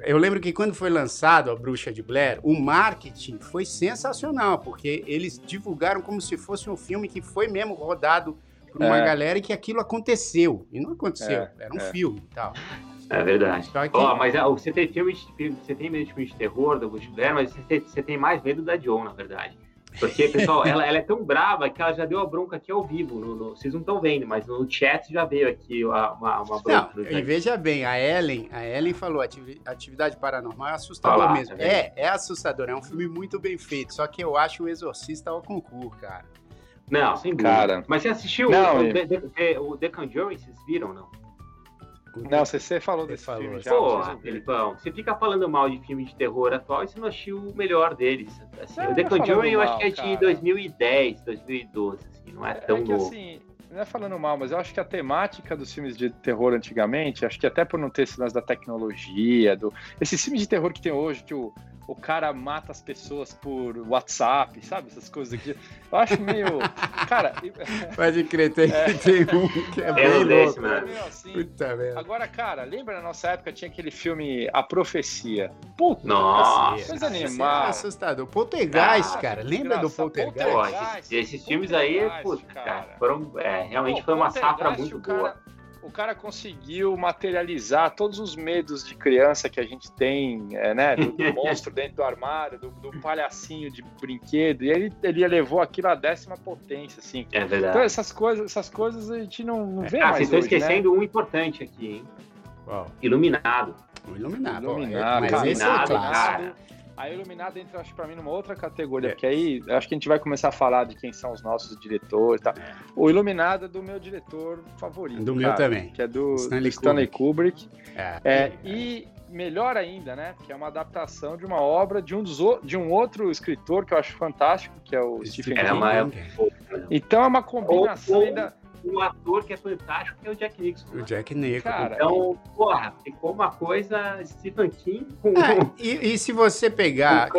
Eu lembro que quando foi lançado A Bruxa de Blair, o marketing foi sensacional, porque eles divulgaram como se fosse um filme que foi mesmo rodado por uma é. galera e que aquilo aconteceu. E não aconteceu, é, era um é. filme e tal.
É verdade. Que... Oh, mas você tem filme você tem medo de filme de terror da Bruxa de Blair, mas você, você tem mais medo da John, na verdade. Porque, pessoal, ela, ela, é tão brava que ela já deu a bronca aqui ao vivo. No, no, vocês não estão vendo, mas no chat já veio aqui uma, uma bronca.
Não, e veja bem, a Ellen, a Ellen falou, atividade paranormal é assustador Olá, mesmo. Tá é, é assustador, é um filme muito bem feito. Só que eu acho o Exorcista ao concurso, cara.
Não, sem cara. Mas você assistiu não, o, The, The, o The Conjuring, vocês viram, não?
Não, você falou desse falou, filme já.
Pô, Felipão, você fica falando mal de filme de terror atual e você não assistiu o melhor deles. Assim, o The Conjuring eu acho que é de cara. 2010, 2012, assim, não é, é tão é que, novo. Assim,
não é falando mal, mas eu acho que a temática dos filmes de terror antigamente, acho que até por não ter esse da tecnologia, do esses filmes de terror que tem hoje, que o, o cara mata as pessoas por WhatsApp, sabe? Essas coisas aqui. Eu acho meio. Cara.
Pode crer, tem, é. tem um que é, é bem louco. Né?
Assim. Puta merda. Agora, cara, lembra na nossa época tinha aquele filme A Profecia?
Puta, nossa.
Coisa animal. É
assustador. Poltergeist, ah, cara. Lembra do Poltergeist?
Poltergeist esses, esses filmes aí, puta, cara, foram. É, realmente Pô, foi uma safra muito boa
o cara conseguiu materializar todos os medos de criança que a gente tem, é, né? Do, do monstro dentro do armário, do, do, palhacinho de brinquedo, e ele, ele levou aquilo à décima potência, assim.
É verdade.
Então essas coisas, essas coisas a gente não, não vê
ah,
mais.
Vocês estão esquecendo né? um importante aqui, hein? Uau. Iluminado.
O Iluminado.
Iluminado, mas cara, esse é cara. A Iluminada entra, acho para mim, numa outra categoria, é. porque aí acho que a gente vai começar a falar de quem são os nossos diretores e tal. É. O Iluminado é do meu diretor favorito.
Do cara, meu também.
Que é do Stanley, do Stanley Kubrick. Kubrick. É. é e melhor ainda, né? Que é uma adaptação de uma obra de um, dos, de um outro escritor que eu acho fantástico, que é o Stephen King. Então é uma combinação ainda
um ator que é fantástico, que é o Jack Nicholson. O
Jack Nicholson.
Cara, então, porra, ficou uma coisa Stephen King com...
Ah, e, e, se você pegar...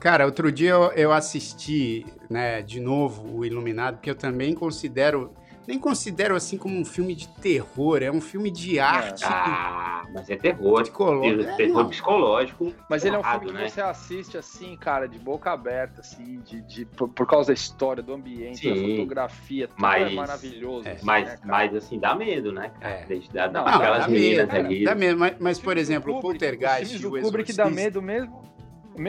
Cara, outro dia eu, eu assisti, né, de novo o Iluminado, porque eu também considero nem considero assim como um filme de terror, é um filme de arte.
Ah, mas é terror. De colo... é, terror não. psicológico.
Mas ele é um filme né? que você assiste assim, cara, de boca aberta, assim, de, de por, por causa da história, do ambiente, Sim, da fotografia, tudo é mas, é maravilhoso. É,
assim, mas, né, mas assim, dá medo, né? É. Dá, não, aquelas dá meninas
medo, ali. Dá medo, mas, mas por exemplo, o Poltergeist.
O Kubrick dá medo mesmo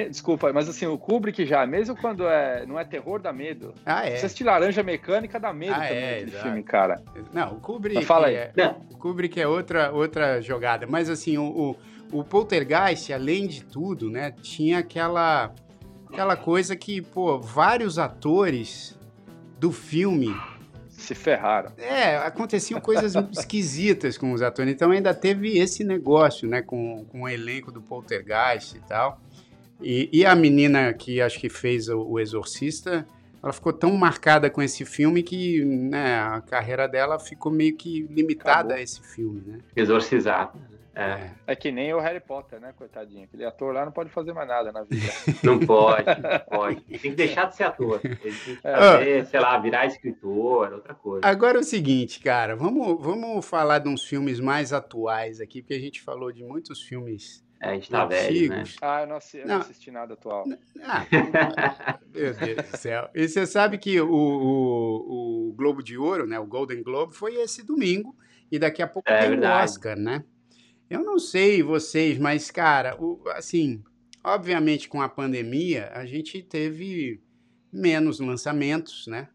Desculpa, mas assim, o Kubrick já, mesmo quando é, não é terror, dá medo.
Ah, é.
Se assistir Laranja Mecânica, dá medo ah, também é, de filme, cara.
Não, o Kubrick, mas fala aí. É, o Kubrick é outra, outra jogada. Mas assim, o, o, o Poltergeist, além de tudo, né, tinha aquela, aquela coisa que, pô, vários atores do filme
se ferraram.
É, aconteciam coisas esquisitas com os atores. Então ainda teve esse negócio, né, com, com o elenco do Poltergeist e tal. E, e, a menina que acho que fez o, o, Exorcista, ela ficou tão marcada com esse filme que né, a carreira dela ficou meio que limitada Acabou. a esse filme, né?
Exorcizado.
É. é que nem o Harry Potter, né, coitadinho? Aquele ator lá não pode fazer mais nada na vida.
Não pode, não pode. Ele tem que deixar de ser ator. Ele tem que é. fazer, sei lá, virar escritor, outra coisa.
Agora é o seguinte, cara, vamos, vamos falar de uns filmes mais atuais aqui, porque a gente falou de muitos filmes
a gente tá velho, né?
Ah, eu não, assisti, eu não. não assisti nada atual. Ah,
meu Deus do céu. E você sabe que o, o, o, Globo de Ouro, né, o Golden Globe, foi esse domingo. E daqui a pouco é, tem verdade. o Oscar, né? Eu não sei vocês, mas, cara, o, assim, obviamente com a pandemia, a gente teve menos lançamentos, né?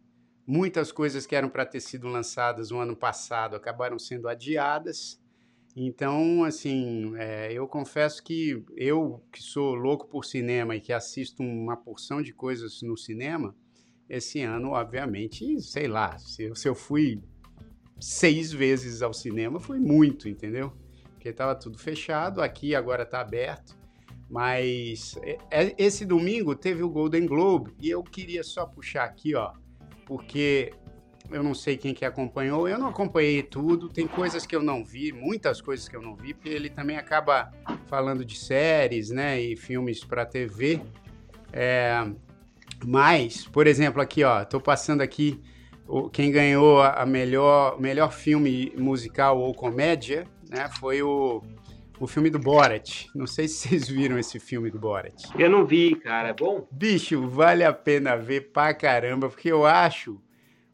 Muitas coisas que eram para ter sido lançadas no ano passado acabaram sendo adiadas. Então, assim, é, eu confesso que eu, que sou louco por cinema e que assisto uma porção de coisas no cinema, esse ano, obviamente, sei lá, se, se eu fui seis vezes ao cinema, foi muito, entendeu? Porque estava tudo fechado, aqui agora está aberto. Mas é, é, esse domingo teve o Golden Globe e eu queria só puxar aqui, ó, porque eu não sei quem que acompanhou, eu não acompanhei tudo, tem coisas que eu não vi, muitas coisas que eu não vi, porque ele também acaba falando de séries, né, e filmes para TV. É, mas, por exemplo, aqui, ó, tô passando aqui o, quem ganhou a melhor, melhor filme musical ou comédia, né, foi o o filme do Borat. Não sei se vocês viram esse filme do Borat.
Eu não vi, cara. É bom?
Bicho, vale a pena ver pra caramba, porque eu acho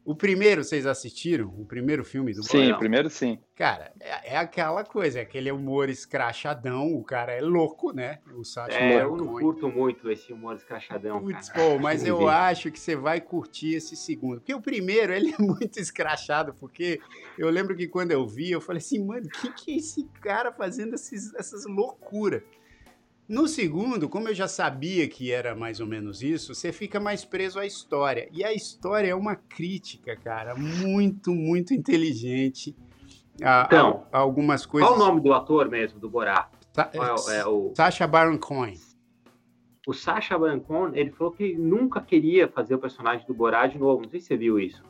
o primeiro, vocês assistiram? O primeiro filme do
Sim, o primeiro sim.
Cara, é, é, aquela coisa, é aquele humor escrachadão, o cara é louco, né? O
Sacha É, eu não curto muito esse humor escrachadão. Putz,
pô, mas eu acho que você vai curtir esse segundo. Porque o primeiro, ele é muito escrachado, porque eu lembro que quando eu vi, eu falei assim, mano, o que, que é esse cara fazendo esses, essas loucuras? No segundo, como eu já sabia que era mais ou menos isso, você fica mais preso à história. E a história é uma crítica, cara, muito, muito inteligente a, então, a, a algumas coisas.
Qual o nome do ator mesmo, do Borá?
Sa é, é o... Sacha Baron Cohen.
O Sacha Baron Cohen, ele falou que nunca queria fazer o personagem do Borá de novo. Não sei se você viu isso.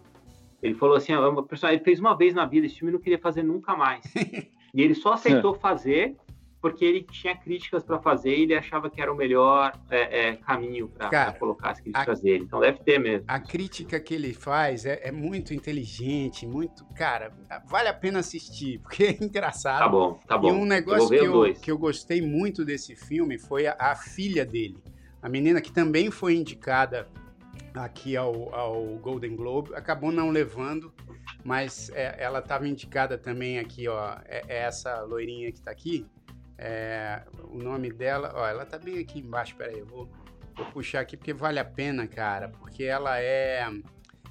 Ele falou assim, o personagem ele fez uma vez na vida esse filme e não queria fazer nunca mais. e ele só aceitou fazer porque ele tinha críticas para fazer e ele achava que era o melhor é, é, caminho para colocar as críticas a, dele. Então deve ter mesmo.
A crítica que ele faz é, é, muito inteligente, muito. Cara, vale a pena assistir, porque é engraçado.
Tá bom, tá bom.
E um negócio que eu, que eu gostei muito desse filme foi a, a, filha dele. A menina que também foi indicada aqui ao, ao Golden Globe, acabou não levando, mas é, ela estava indicada também aqui, ó. É, é essa loirinha que está aqui. É, o nome dela, ó, ela tá bem aqui embaixo, peraí, eu vou, vou puxar aqui porque vale a pena, cara, porque ela é,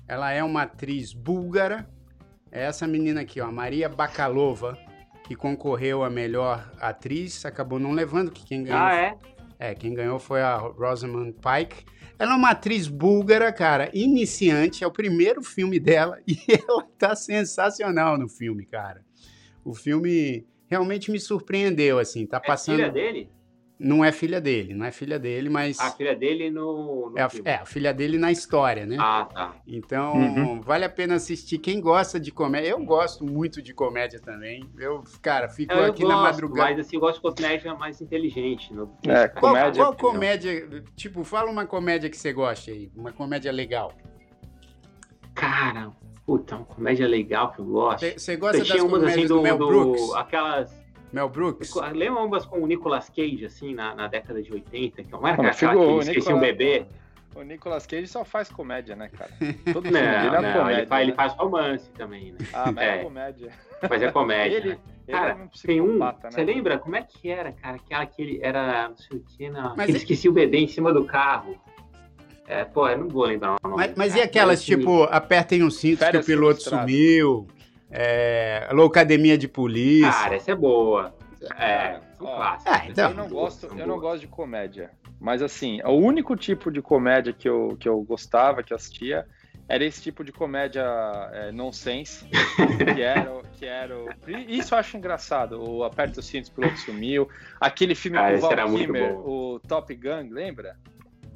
ela é uma atriz búlgara, é essa menina aqui, ó, Maria Bakalova, que concorreu a melhor atriz, acabou não levando, que quem ganhou...
Ah, é?
É, quem ganhou foi a Rosamund Pike. Ela é uma atriz búlgara, cara, iniciante, é o primeiro filme dela e ela tá sensacional no filme, cara. O filme realmente me surpreendeu, assim, tá passando...
É filha dele?
Não é filha dele, não é filha dele, mas...
A filha dele no,
no é, a, é, a filha dele na história, né?
Ah, tá.
Então, uhum. vale a pena assistir. Quem gosta de comédia, eu gosto muito de comédia também. Eu, cara, fico eu aqui gosto, na madrugada.
Mas assim, eu gosto de comédia mais inteligente. No...
É, comédia... Qual, qual comédia, tipo, fala uma comédia que você gosta aí, uma comédia legal.
Cara, Puta, uma comédia legal que eu gosto.
Você gosta das comédias assim, do, do, Mel Brooks?
aquelas...
Mel Brooks?
Lembra umas com o Nicolas Cage, assim, na, na década de 80? Que não era aquela que ele esquecia um bebê?
O Nicolas Cage só faz comédia, né, cara?
Todo não, ele, é não, comédia, ele, faz, né? ele faz romance também, né?
Ah, mas é, é comédia.
Mas é comédia, ele, né? Cara, é um tem um. Né? Você lembra como é que era, cara? Aquela que ele era, não sei o que, não. Mas ele esquecia o bebê em cima do carro. É, pô, eu não vou lembrar o nome.
Mas, mas e aquelas, tipo, apertem os cintos que o piloto sumiu, é, Loucademia de Polícia.
Cara, essa é boa. É, são clássicos.
Ah, então. Eu não, gosto, eu não gosto de comédia. Mas assim, o único tipo de comédia que eu, que eu gostava, que eu assistia, era esse tipo de comédia é, nonsense, que era, que era Isso eu acho engraçado, o Aperta os Cintos, o Piloto Sumiu, aquele filme ah, com o Val Kimmer, o Top Gun, lembra?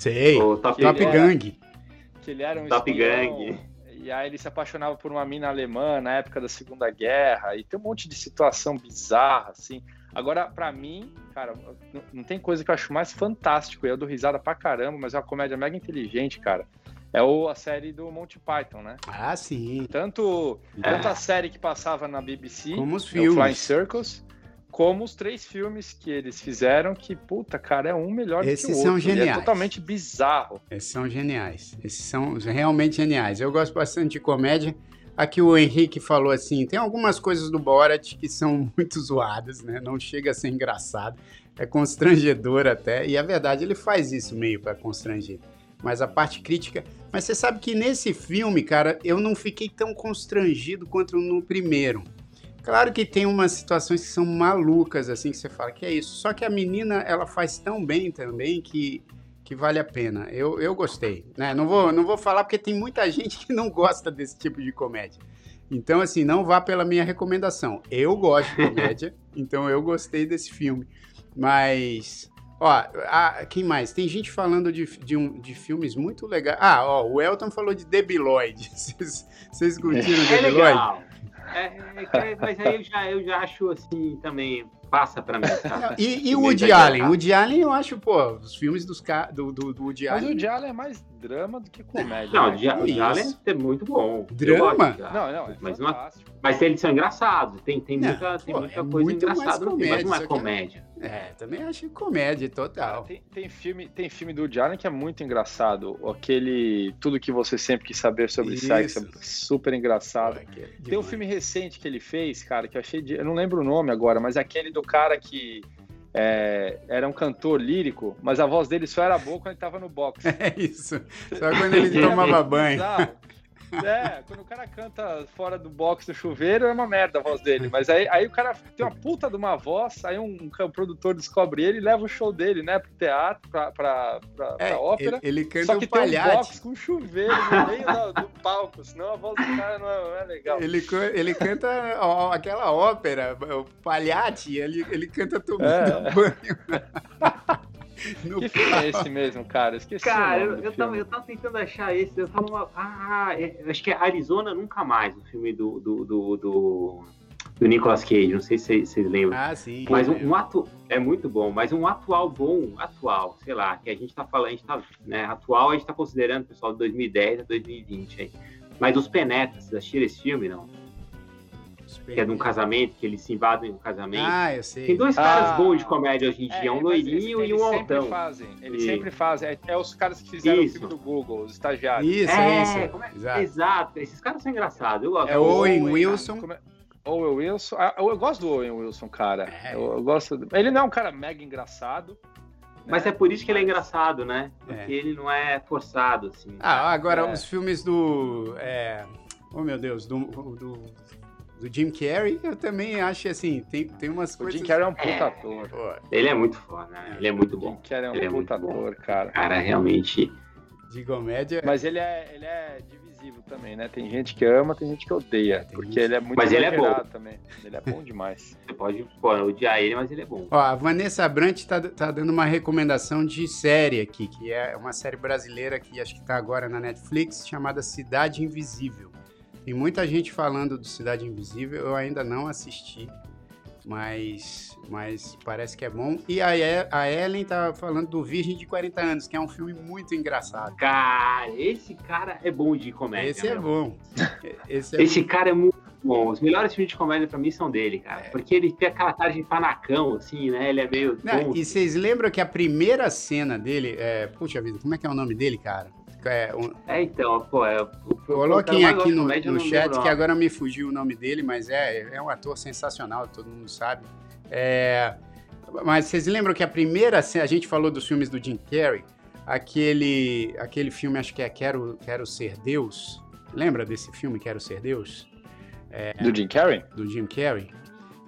Sei, o Top, Top Gang.
que ele era um
Top espião, Gang.
E aí ele se apaixonava por uma mina alemã na época da Segunda Guerra. E tem um monte de situação bizarra, assim. Agora, para mim, cara, não tem coisa que eu acho mais fantástico. Eu dou risada pra caramba, mas é uma comédia mega inteligente, cara. É o, a série do Monty Python, né?
Ah, sim.
Tanto, é. tanto a série que passava na BBC,
como os filmes.
Flying Circus, como os três filmes que eles fizeram, que, puta, cara, é um melhor
Esses
que o
outro. são geniais.
é totalmente bizarro.
Esses são geniais. Esses são realmente geniais. Eu gosto bastante de comédia. Aqui o Henrique falou assim: tem algumas coisas do Borat que são muito zoadas, né? Não chega a ser engraçado. É constrangedor até. E a é verdade, ele faz isso meio para constranger. mas a parte crítica. Mas você sabe que nesse filme, cara, eu não fiquei tão constrangido quanto no primeiro. Claro que tem umas situações que são malucas, assim, que você fala que é isso. Só que a menina, ela faz tão bem também que, que vale a pena. Eu, eu gostei, né? Não vou, não vou falar porque tem muita gente que não gosta desse tipo de comédia. Então, assim, não vá pela minha recomendação. Eu gosto de comédia, então eu gostei desse filme. Mas, ó, a, quem mais? Tem gente falando de, de, um, de filmes muito legais. Ah, ó, o Elton falou de Debiloid. Vocês, curtiram é
Debiloid? Legal. É, é, mas aí eu já, eu já acho assim também passa pra mim. Tá?
e, e o Woody Allen? O Woody Allen, eu acho, pô, os filmes dos do, do, do Woody Allen.
Mas o Woody Allen é mais drama do que comédia.
Não, né? Allen é muito bom.
Drama?
Não, não, é mas,
não, mas eles são engraçados. Tem, tem muita, tem muita é coisa engraçada no filme, mas não é comédia.
É, também acho comédia total.
Tem, tem, filme, tem filme do Allen que é muito engraçado. Aquele Tudo Que Você Sempre Quis Saber Sobre Isso. Sexo. É super engraçado. Pô, é tem um filme recente que ele fez, cara, que eu achei de... Eu não lembro o nome agora, mas é aquele do cara que é, era um cantor lírico, mas a voz dele só era boa quando ele tava no box.
É isso. Só quando ele tomava banho.
É, quando o cara canta fora do box do chuveiro, é uma merda a voz dele. Mas aí, aí o cara tem uma puta de uma voz, aí um, um produtor descobre ele e leva o show dele, né, pro teatro, pra, pra, pra, é, pra ópera.
Ele, ele canta
só que
um tem
um box com chuveiro no meio do, do, palco, senão a voz do cara não é, não é legal.
Ele, ele canta ó, aquela ópera, o palhate, ele, ele canta tomando é. banho.
que filme é esse mesmo, cara? Esqueci.
Cara, eu, eu, tava, eu tava tentando achar esse. Eu tava. Ah, é, acho que é Arizona Nunca Mais, o filme do, do, do, do, do Nicolas Cage. Não sei se vocês lembram.
Ah, sim.
Mas um, um atu... é muito bom, mas um atual bom, atual, sei lá, que a gente tá falando, a gente tá, né, atual a gente tá considerando, pessoal, de 2010 a 2020 aí. Mas os Penetras, vocês assistiram esse filme, não? Que é de um casamento, que eles se invadem um casamento.
Ah, eu sei.
Tem dois caras ah, bons de comédia hoje em dia, é, um loirinho
eles,
e um altão.
Fazem, eles e... sempre fazem. É, é, os caras que fizeram isso. o filme do Google, os estagiários.
Isso, é, isso.
É? Exato. Exato. Esses caras são engraçados. Eu gosto.
É o Owen Wilson.
É? Owen Wilson. Ah, eu gosto do Owen Wilson, cara. É. Eu, eu, gosto. Ele não é um cara mega engraçado.
Mas né? é por isso que ele é engraçado, né? Porque é. ele não é forçado, assim.
Ah, agora é. os filmes do. É... Oh, meu Deus, do, do do Jim Carrey, eu também acho assim, tem, tem umas coisas.
O Jim Carrey é um puta é, ator. Pô.
Ele é muito foda, né? Ele é muito bom. O Jim
Carrey é um
ele
é puta é ator, cara.
Cara, realmente.
De comédia.
Mas ele é, ele é divisivo também, né? Tem gente que ama, tem gente que odeia. porque gente... ele é muito
mas ele é bom.
também. Ele é bom demais.
Você pode pô, odiar ele, mas ele é bom.
Ó, a Vanessa Brant tá, tá dando uma recomendação de série aqui, que é uma série brasileira que acho que tá agora na Netflix, chamada Cidade Invisível. Tem muita gente falando do Cidade Invisível, eu ainda não assisti, mas, mas parece que é bom. E a, a Ellen tá falando do Virgem de 40 anos, que é um filme muito engraçado.
Cara, esse cara é bom de comédia.
Esse é bom.
Esse, é esse bom. cara é muito bom. Os melhores filmes de comédia pra mim são dele, cara. É. Porque ele tem aquela cara de panacão, assim, né? Ele é meio.
Não, e vocês lembram que a primeira cena dele. É... Puxa vida, como é que é o nome dele, cara?
É, um... é então, pô, é.
Coloquem aqui no, no chat que agora me fugiu o nome dele, mas é, é um ator sensacional, todo mundo sabe. É, mas vocês lembram que a primeira a gente falou dos filmes do Jim Carrey, aquele, aquele filme, acho que é Quero, Quero Ser Deus. Lembra desse filme, Quero Ser Deus?
É, do Jim Carrey?
Do Jim Carrey.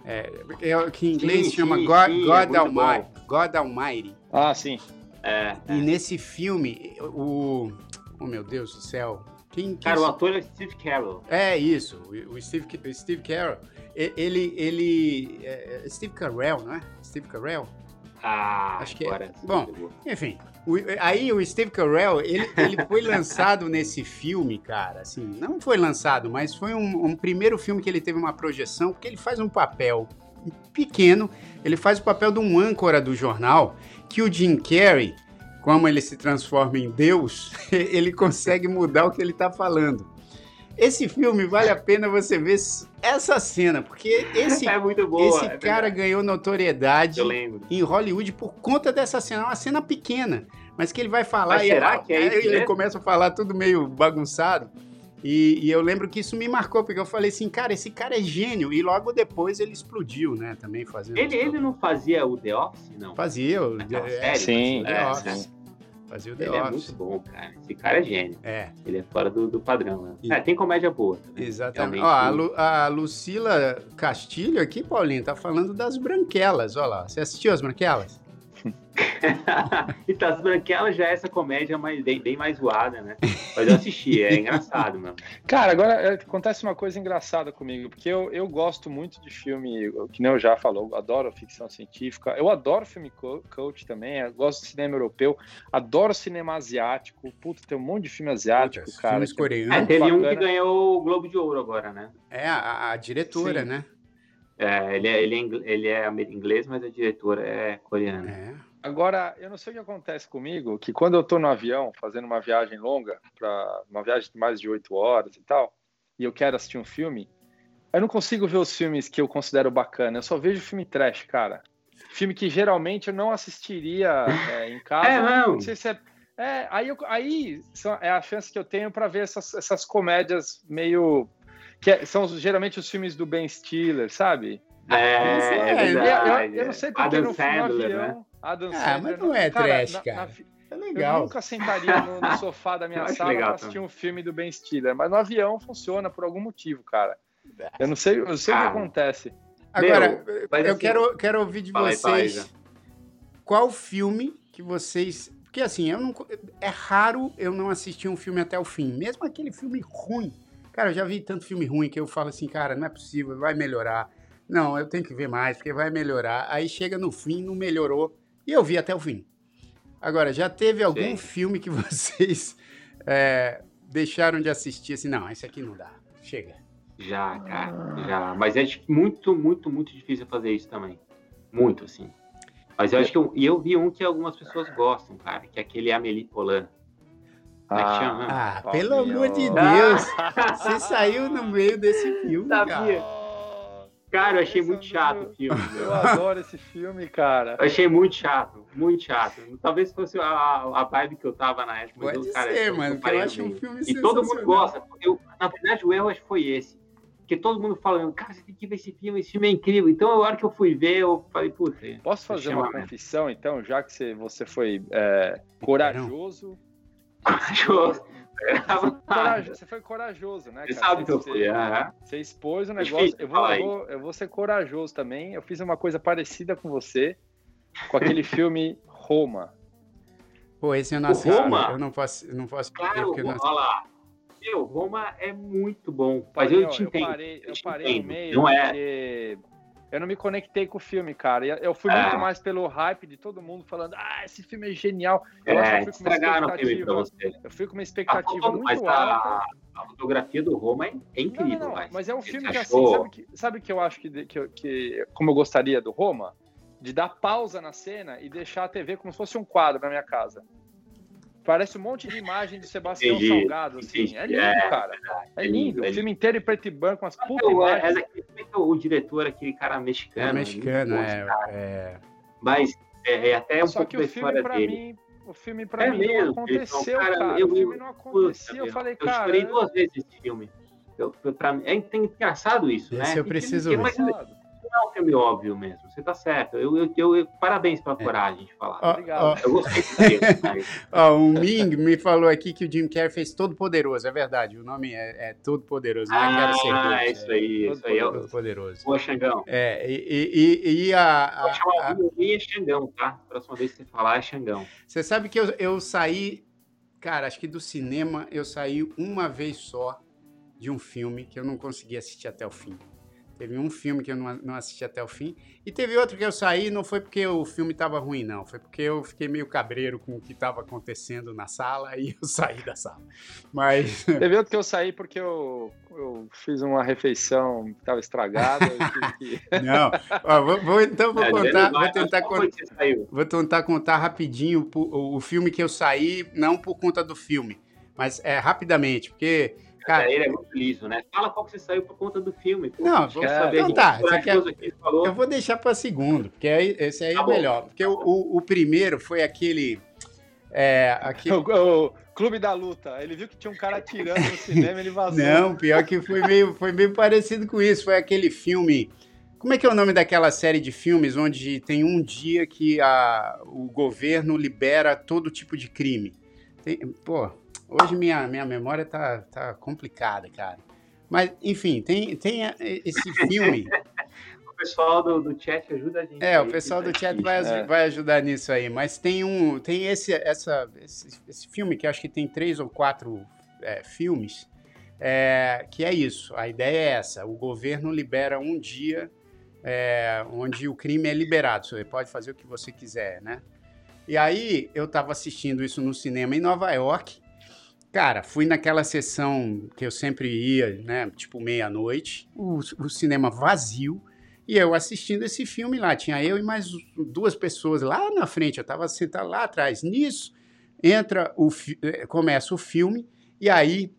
É, é que em inglês sim, chama sim, God, sim, God, é Almighty, God Almighty.
Ah, sim.
É,
e nesse filme, o, Oh, meu Deus do céu.
Quem, quem... Cara, o ator é Steve Carell.
É isso, o Steve, o Steve Carell. Ele, ele, é, é Steve Carell, não é? Steve Carell?
Ah, acho que
é. Bom, enfim, o, aí o Steve Carell, ele, ele foi lançado nesse filme, cara, assim, não foi lançado, mas foi um, um, primeiro filme que ele teve uma projeção, porque ele faz um papel pequeno, ele faz o papel de um âncora do jornal, que o Jim Carrey, como ele se transforma em Deus, ele consegue mudar o que ele está falando. Esse filme vale a pena você ver essa cena, porque esse,
é muito boa,
esse
é
cara ganhou notoriedade em Hollywood por conta dessa cena. É uma cena pequena, mas que ele vai falar
mas e será que é
isso, ele começa a falar tudo meio bagunçado. E, e, eu lembro que isso me marcou, porque eu falei assim, cara, esse cara é gênio. E logo depois ele explodiu, né? Também fazendo.
Ele, ele não fazia o The Office, não?
Fazia, o,
é,
sim, The Office.
Fazia o
The Ele é Office. é muito bom, cara. Esse cara é gênio. É. Ele é fora do, do padrão, né? E... É, tem comédia boa.
Também. Exatamente. Ó, a, Lu, a, Lucila Castilho aqui, Paulinho, tá falando das branquelas. Olha lá. Você assistiu as branquelas?
Então, as branquelas já é essa comédia mais, bem, bem mais zoada, né? Mas eu assisti, é engraçado, mano.
Cara, agora é, acontece uma coisa engraçada comigo, porque eu, eu gosto muito de filme, que nem eu já falou, adoro ficção científica, eu adoro filme coach também, eu gosto de cinema europeu, adoro cinema asiático, puta, tem um monte de filme asiático, Puta, cara. Filmes
coreanos. É, teve um que ganhou o Globo de Ouro agora, né?
É, a, a diretora, Sim. né?
É, ele é, ele, é, ele é inglês, mas a diretora é coreana. É.
Agora, eu não sei o que acontece comigo, que quando eu estou no avião, fazendo uma viagem longa, para uma viagem de mais de oito horas e tal, e eu quero assistir um filme, eu não consigo ver os filmes que eu considero bacana, eu só vejo filme trash, cara. Filme que geralmente eu não assistiria é, em casa. É, não. não sei se é, é aí, eu, aí é a chance que eu tenho para ver essas, essas comédias meio. Que é, são geralmente os filmes do Ben Stiller, sabe?
É, é, é
eu, eu, não sei porque Adam no, Sandler, no avião. Né?
Adam ah, Sandler. mas não é cara, trash, cara. Na, na, é legal.
Eu nunca sentaria no, no sofá da minha sala para assistir um filme do Ben Stiller, mas no avião funciona por algum motivo, cara. Eu não sei, eu sei o que acontece.
Agora, Meu, eu assim, quero, quero ouvir de vocês aí, qual filme que vocês. Porque assim, eu não, é raro eu não assistir um filme até o fim, mesmo aquele filme ruim. Cara, eu já vi tanto filme ruim que eu falo assim, cara, não é possível, vai melhorar. Não, eu tenho que ver mais, porque vai melhorar. Aí chega no fim, não melhorou. E eu vi até o fim. Agora, já teve algum Sim. filme que vocês é, deixaram de assistir assim? Não, esse aqui não dá. Chega.
Já, cara, já. Mas é muito, muito, muito difícil fazer isso também. Muito, assim. Mas eu acho que eu, e eu vi um que algumas pessoas gostam, cara, que é aquele Amélie Polan.
É ah, ah pelo amor de Deus! Você saiu no meio desse filme, Sabia. cara.
Cara, eu achei muito chato o filme.
Eu adoro esse filme, cara.
Eu achei muito chato, muito chato. Talvez fosse a, a vibe que eu tava na época.
Pode cara, ser, eu, mano, eu acho um filme
E todo mundo gosta. Eu, na verdade, o erro acho que foi esse. Porque todo mundo falando, cara, você tem que ver esse filme, esse filme é incrível. Então, a hora que eu fui ver, eu falei, puta.
Posso fazer uma confissão, então, já que você, você foi é, corajoso?
Corajoso.
Você foi corajoso, né?
Você sabe que eu fui.
Você expôs o negócio. Eu vou, eu, vou, eu vou ser corajoso também. Eu fiz uma coisa parecida com você, com aquele filme Roma.
Pô, esse eu não assisti. Roma? Eu não posso, não posso
claro, porque eu não Olha lá. Meu, Roma é muito bom. Mas eu, eu te entendo.
Eu parei, eu parei no meio não é... porque eu não me conectei com o filme, cara. Eu fui é. muito mais pelo hype de todo mundo falando, ah, esse filme é genial.
Eu é, acho que eu o filme pra você.
Eu fui com uma expectativa muito mas alta. A,
a fotografia do Roma é, incrível. Não, não,
mas, mas é um filme que, assim, sabe que, sabe que eu acho que, que, que, como eu gostaria do Roma? De dar pausa na cena e deixar a TV como se fosse um quadro na minha casa. Parece um monte de imagem de Sebastião entendi, Salgado, assim. Entendi. É lindo, é, cara. É, é lindo. É o filme inteiro em preto e branco, umas putas imagens.
É o diretor, aquele cara mexicano. É
mexicano, é, é,
Mas é, é até um
Só pouco que o filme, pra dele. mim, o filme pra é mim mesmo, não aconteceu, cara. cara. Eu, o filme não aconteceu. Eu, eu falei, cara... Eu
chorei duas vezes esse filme. Eu, pra é, engraçado isso,
esse
né?
eu preciso ver
não é um filme óbvio mesmo. Você tá certo. Eu, eu, eu, eu parabéns pela é. coragem de falar. Oh, Obrigado. Oh. Eu gostei
disso. oh, o Ming me falou aqui que o Jim Carrey fez Todo Poderoso. É verdade. O nome é, é Todo Poderoso.
Não ah, Ser Ah, é isso aí. Todo isso aí.
Todo Poderoso.
Boa, Xangão.
É, e, e, e a... a,
a, a... é Xangão, tá? Próxima vez que você falar é Xangão.
Você sabe que eu, eu saí... Cara, acho que do cinema eu saí uma vez só de um filme que eu não consegui assistir até o fim. Teve um filme que eu não, não assisti até o fim. E teve outro que eu saí, não foi porque o filme estava ruim, não. Foi porque eu fiquei meio cabreiro com o que estava acontecendo na sala e eu saí da sala. Mas.
Teve outro que eu saí porque eu, eu fiz uma refeição que estava estragada.
que... Não. Ó, vou, vou, então vou é, contar. Vou tentar, contar vou tentar contar rapidinho o, o filme que eu saí, não por conta do filme, mas é rapidamente, porque
Cara, ele é muito liso, né? Fala qual que você saiu por conta do filme.
Pô, não, quer saber então tá. Aqui, eu vou deixar para segundo, porque aí, esse aí tá é bom. melhor. Porque o, o, o, primeiro foi aquele. É, aquele...
O, o, Clube da Luta. Ele viu que tinha um cara atirando no cinema, ele vazou.
Não, pior que foi meio, foi meio parecido com isso. Foi aquele filme Como é que é o nome daquela série de filmes onde tem um dia que a, o governo libera todo tipo de crime? Tem, pô, hoje minha, minha memória tá, tá complicada, cara. Mas, enfim, tem, tem esse filme.
o pessoal do, do chat ajuda a gente.
É, o pessoal do chat vai, é. vai ajudar nisso aí. Mas tem um. Tem esse, essa, esse, esse filme que acho que tem três ou quatro é, filmes. É, que é isso. A ideia é essa: o governo libera um dia é, onde o crime é liberado. Você pode fazer o que você quiser, né? E aí eu estava assistindo isso no cinema em Nova York. Cara, fui naquela sessão que eu sempre ia, né? Tipo meia-noite, o, o, cinema vazio. E eu assistindo esse filme lá. Tinha eu e mais duas pessoas lá na frente. Eu estava sentado lá atrás. Nisso, entra o é, começa o filme. E aí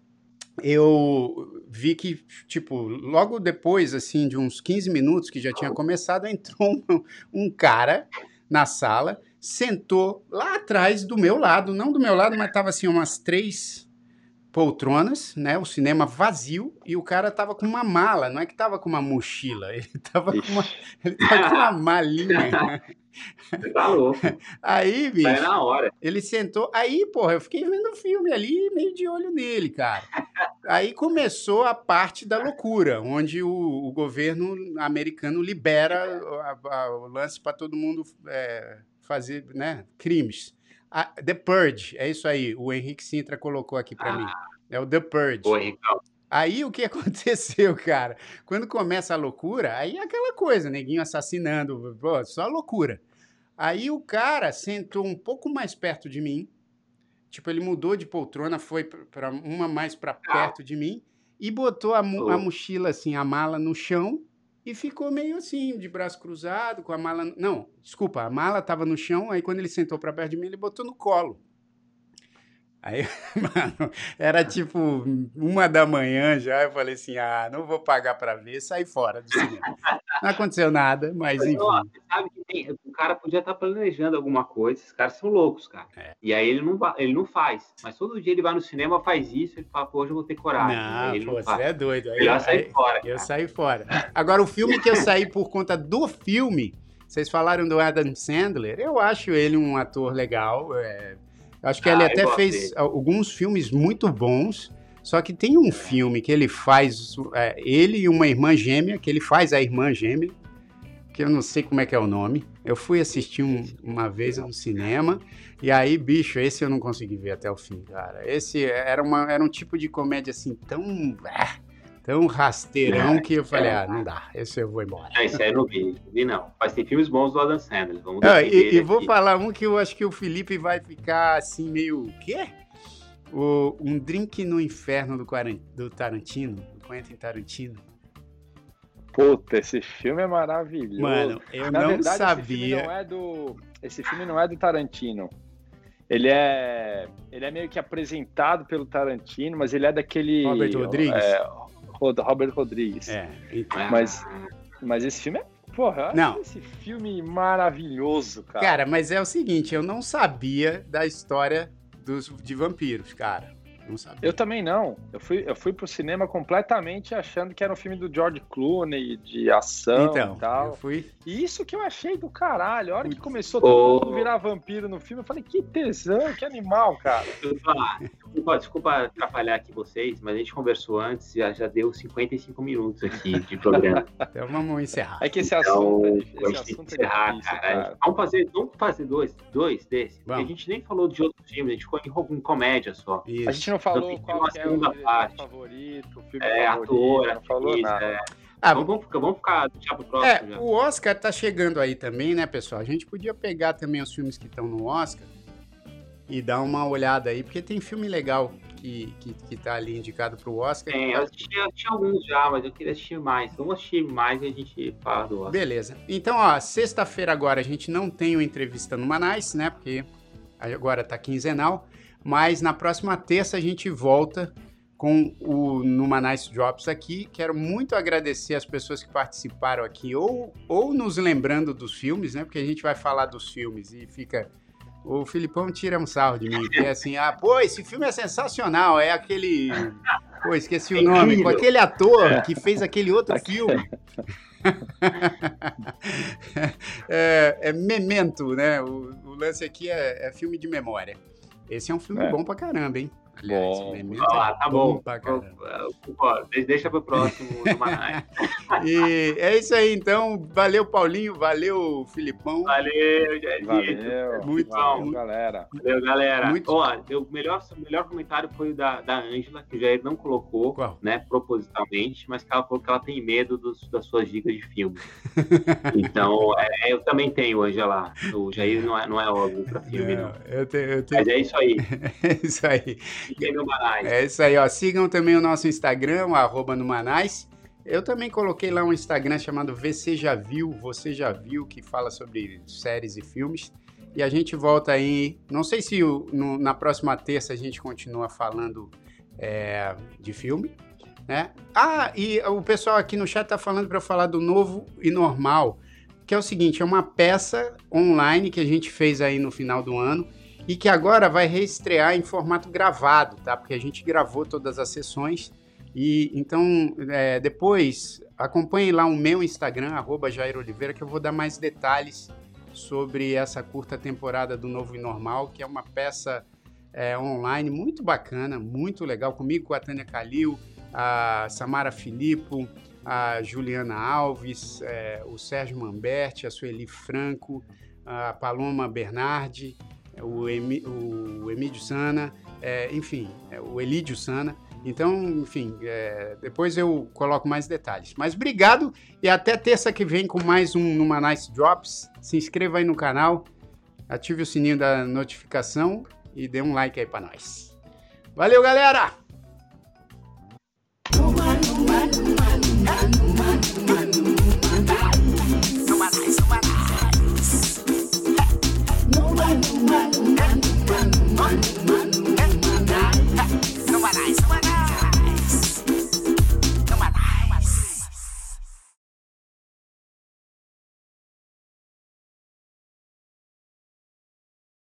eu vi que, tipo, logo depois, assim, de uns 15 minutos que já tinha começado, entrou um, um, cara na sala, sentou lá atrás do meu lado, não do meu lado, mas tava assim, umas três poltronas, né? O cinema vazio e o cara tava com uma mala, não é que tava com uma mochila, ele tava com uma, ele tava com uma malinha.
Você tá louco.
Aí, bicho.
Sai na hora.
Ele sentou. Aí, porra, eu fiquei vendo o filme ali, meio de olho nele, cara. Aí começou a parte da loucura, onde o, o governo americano libera a, a, o lance para todo mundo é, fazer né, crimes. The Purge, é isso aí. O Henrique Sintra colocou aqui para ah. mim. É o The Purge.
Oi, Henrique.
Aí o que aconteceu, cara? Quando começa a loucura, aí é aquela coisa, neguinho assassinando, pô, só loucura. Aí o cara sentou um pouco mais perto de mim, tipo, ele mudou de poltrona, foi para uma mais para perto de mim e botou a, a mochila assim, a mala no chão e ficou meio assim, de braço cruzado, com a mala. Não, desculpa, a mala estava no chão, aí quando ele sentou para perto de mim, ele botou no colo. Aí, mano, era tipo uma da manhã já, eu falei assim, ah, não vou pagar para ver, saí fora do cinema. Não aconteceu nada, mas enfim. Ó,
sabe que tem, o cara podia estar tá planejando alguma coisa, esses caras são loucos, cara. É. E aí ele não, ele não faz, mas todo dia ele vai no cinema, faz isso, ele fala, pô, hoje eu vou ter coragem.
Não,
ele
pô, não você é doido. Aí,
eu saí fora.
Eu saí fora. Agora, o filme que eu saí por conta do filme, vocês falaram do Adam Sandler, eu acho ele um ator legal, é, Acho que ah, ele até fez alguns filmes muito bons. Só que tem um filme que ele faz, é, ele e uma irmã gêmea, que ele faz a irmã gêmea, que eu não sei como é que é o nome. Eu fui assistir um, uma vez no cinema, e aí, bicho, esse eu não consegui ver até o fim, cara. Esse era, uma, era um tipo de comédia assim tão. Ah, tão rasteirão que eu falei, ah, não dá, esse eu vou embora.
Não, esse aí eu não vi, não vi não. Mas tem filmes bons do Adam Sandler, vamos
ah, E, e vou falar um que eu acho que o Felipe vai ficar assim meio, o quê? O, um Drink no Inferno do, do Tarantino, do Quentin Tarantino.
Puta, esse filme é maravilhoso.
Mano, eu Na não verdade, sabia.
Esse filme não, é do, esse filme não é do Tarantino. Ele é, ele é meio que apresentado pelo Tarantino, mas ele é daquele.
Robert Rodrigues? É,
Robert Rodrigues. É, então... mas, mas esse filme é Porra, não. esse filme maravilhoso, cara.
Cara, mas é o seguinte, eu não sabia da história dos, de vampiros, cara. Não sabia.
Eu também não. Eu fui, eu fui pro cinema completamente achando que era um filme do George Clooney, de ação então, e tal.
Eu fui.
E isso que eu achei do caralho. A hora que começou todo mundo virar vampiro no filme, eu falei, que tesão, que animal, cara.
Desculpa, desculpa atrapalhar aqui vocês, mas a gente conversou antes, já, já deu 55 minutos aqui de programa.
então vamos encerrar.
É que esse assunto é
então, esse assunto é encerrar, difícil, cara. cara. Vamos fazer, vamos fazer dois, dois desses. Porque a gente nem falou de outros filmes, a gente ficou em, em comédia só.
Isso. A gente não falou então, qual é o
parte.
favorito, o filme
é,
favorito,
ator,
não falou
atriz,
nada.
É. Ah, vamos, vamos, ficar, vamos ficar deixar pro próximo.
É, já. o Oscar tá chegando aí também, né, pessoal? A gente podia pegar também os filmes que estão no Oscar e dar uma olhada aí, porque tem filme legal que, que, que tá ali indicado pro Oscar.
Tem, eu assisti, eu assisti alguns já, mas eu queria assistir mais. Vamos assistir mais e a gente fala do Oscar.
Beleza. Então, ó, sexta-feira agora a gente não tem o entrevista no Manais, né? Porque agora tá quinzenal. Mas na próxima terça a gente volta com o Numa Nice Drops aqui. Quero muito agradecer as pessoas que participaram aqui, ou, ou nos lembrando dos filmes, né? Porque a gente vai falar dos filmes e fica. O Filipão tira um sarro de mim, que é assim, ah, pô, esse filme é sensacional, é aquele. Pô, esqueci o nome, com aquele ator que fez aquele outro filme. é, é, Memento, né? O, o lance aqui é, é, filme de memória. Esse é um filme é. bom pra caramba, hein?
Aliás, bom. Ah, tá bom. bom Deixa pro próximo
E é isso aí, então. Valeu, Paulinho. Valeu, Filipão.
Valeu, Jair.
Valeu. Muito bom. Muito,
galera. Valeu, galera. Muito... Ó, o melhor, o melhor comentário foi o da Ângela, que o Jair não colocou, Qual? né, propositalmente, mas que ela falou que ela tem medo dos, das suas dicas de filme. então, é, eu também tenho, Ângela. O Jair não é, não é óbvio pra filme, não. não.
Eu tenho, eu tenho...
Mas é isso aí.
é isso aí. É isso aí, ó. Sigam também o nosso Instagram, arroba no Manais. Eu também coloquei lá um Instagram chamado VC Já Viu, Você Já Viu, que fala sobre séries e filmes. E a gente volta aí. Não sei se no, na próxima terça a gente continua falando é, de filme. Né? Ah, e o pessoal aqui no chat tá falando para falar do novo e normal, que é o seguinte: é uma peça online que a gente fez aí no final do ano e que agora vai reestrear em formato gravado, tá? Porque a gente gravou todas as sessões e então é, depois acompanhe lá o meu Instagram Jair Oliveira que eu vou dar mais detalhes sobre essa curta temporada do Novo e Normal, que é uma peça é, online muito bacana, muito legal comigo, com a Tânia Calil, a Samara Filippo, a Juliana Alves, é, o Sérgio Mamberti, a Sueli Franco, a Paloma Bernardi o, Emi, o Emílio Sana, é, enfim, é, o Elídio Sana. Então, enfim, é, depois eu coloco mais detalhes. Mas obrigado e até terça que vem com mais um Numa Nice Drops. Se inscreva aí no canal, ative o sininho da notificação e dê um like aí para nós. Valeu, galera!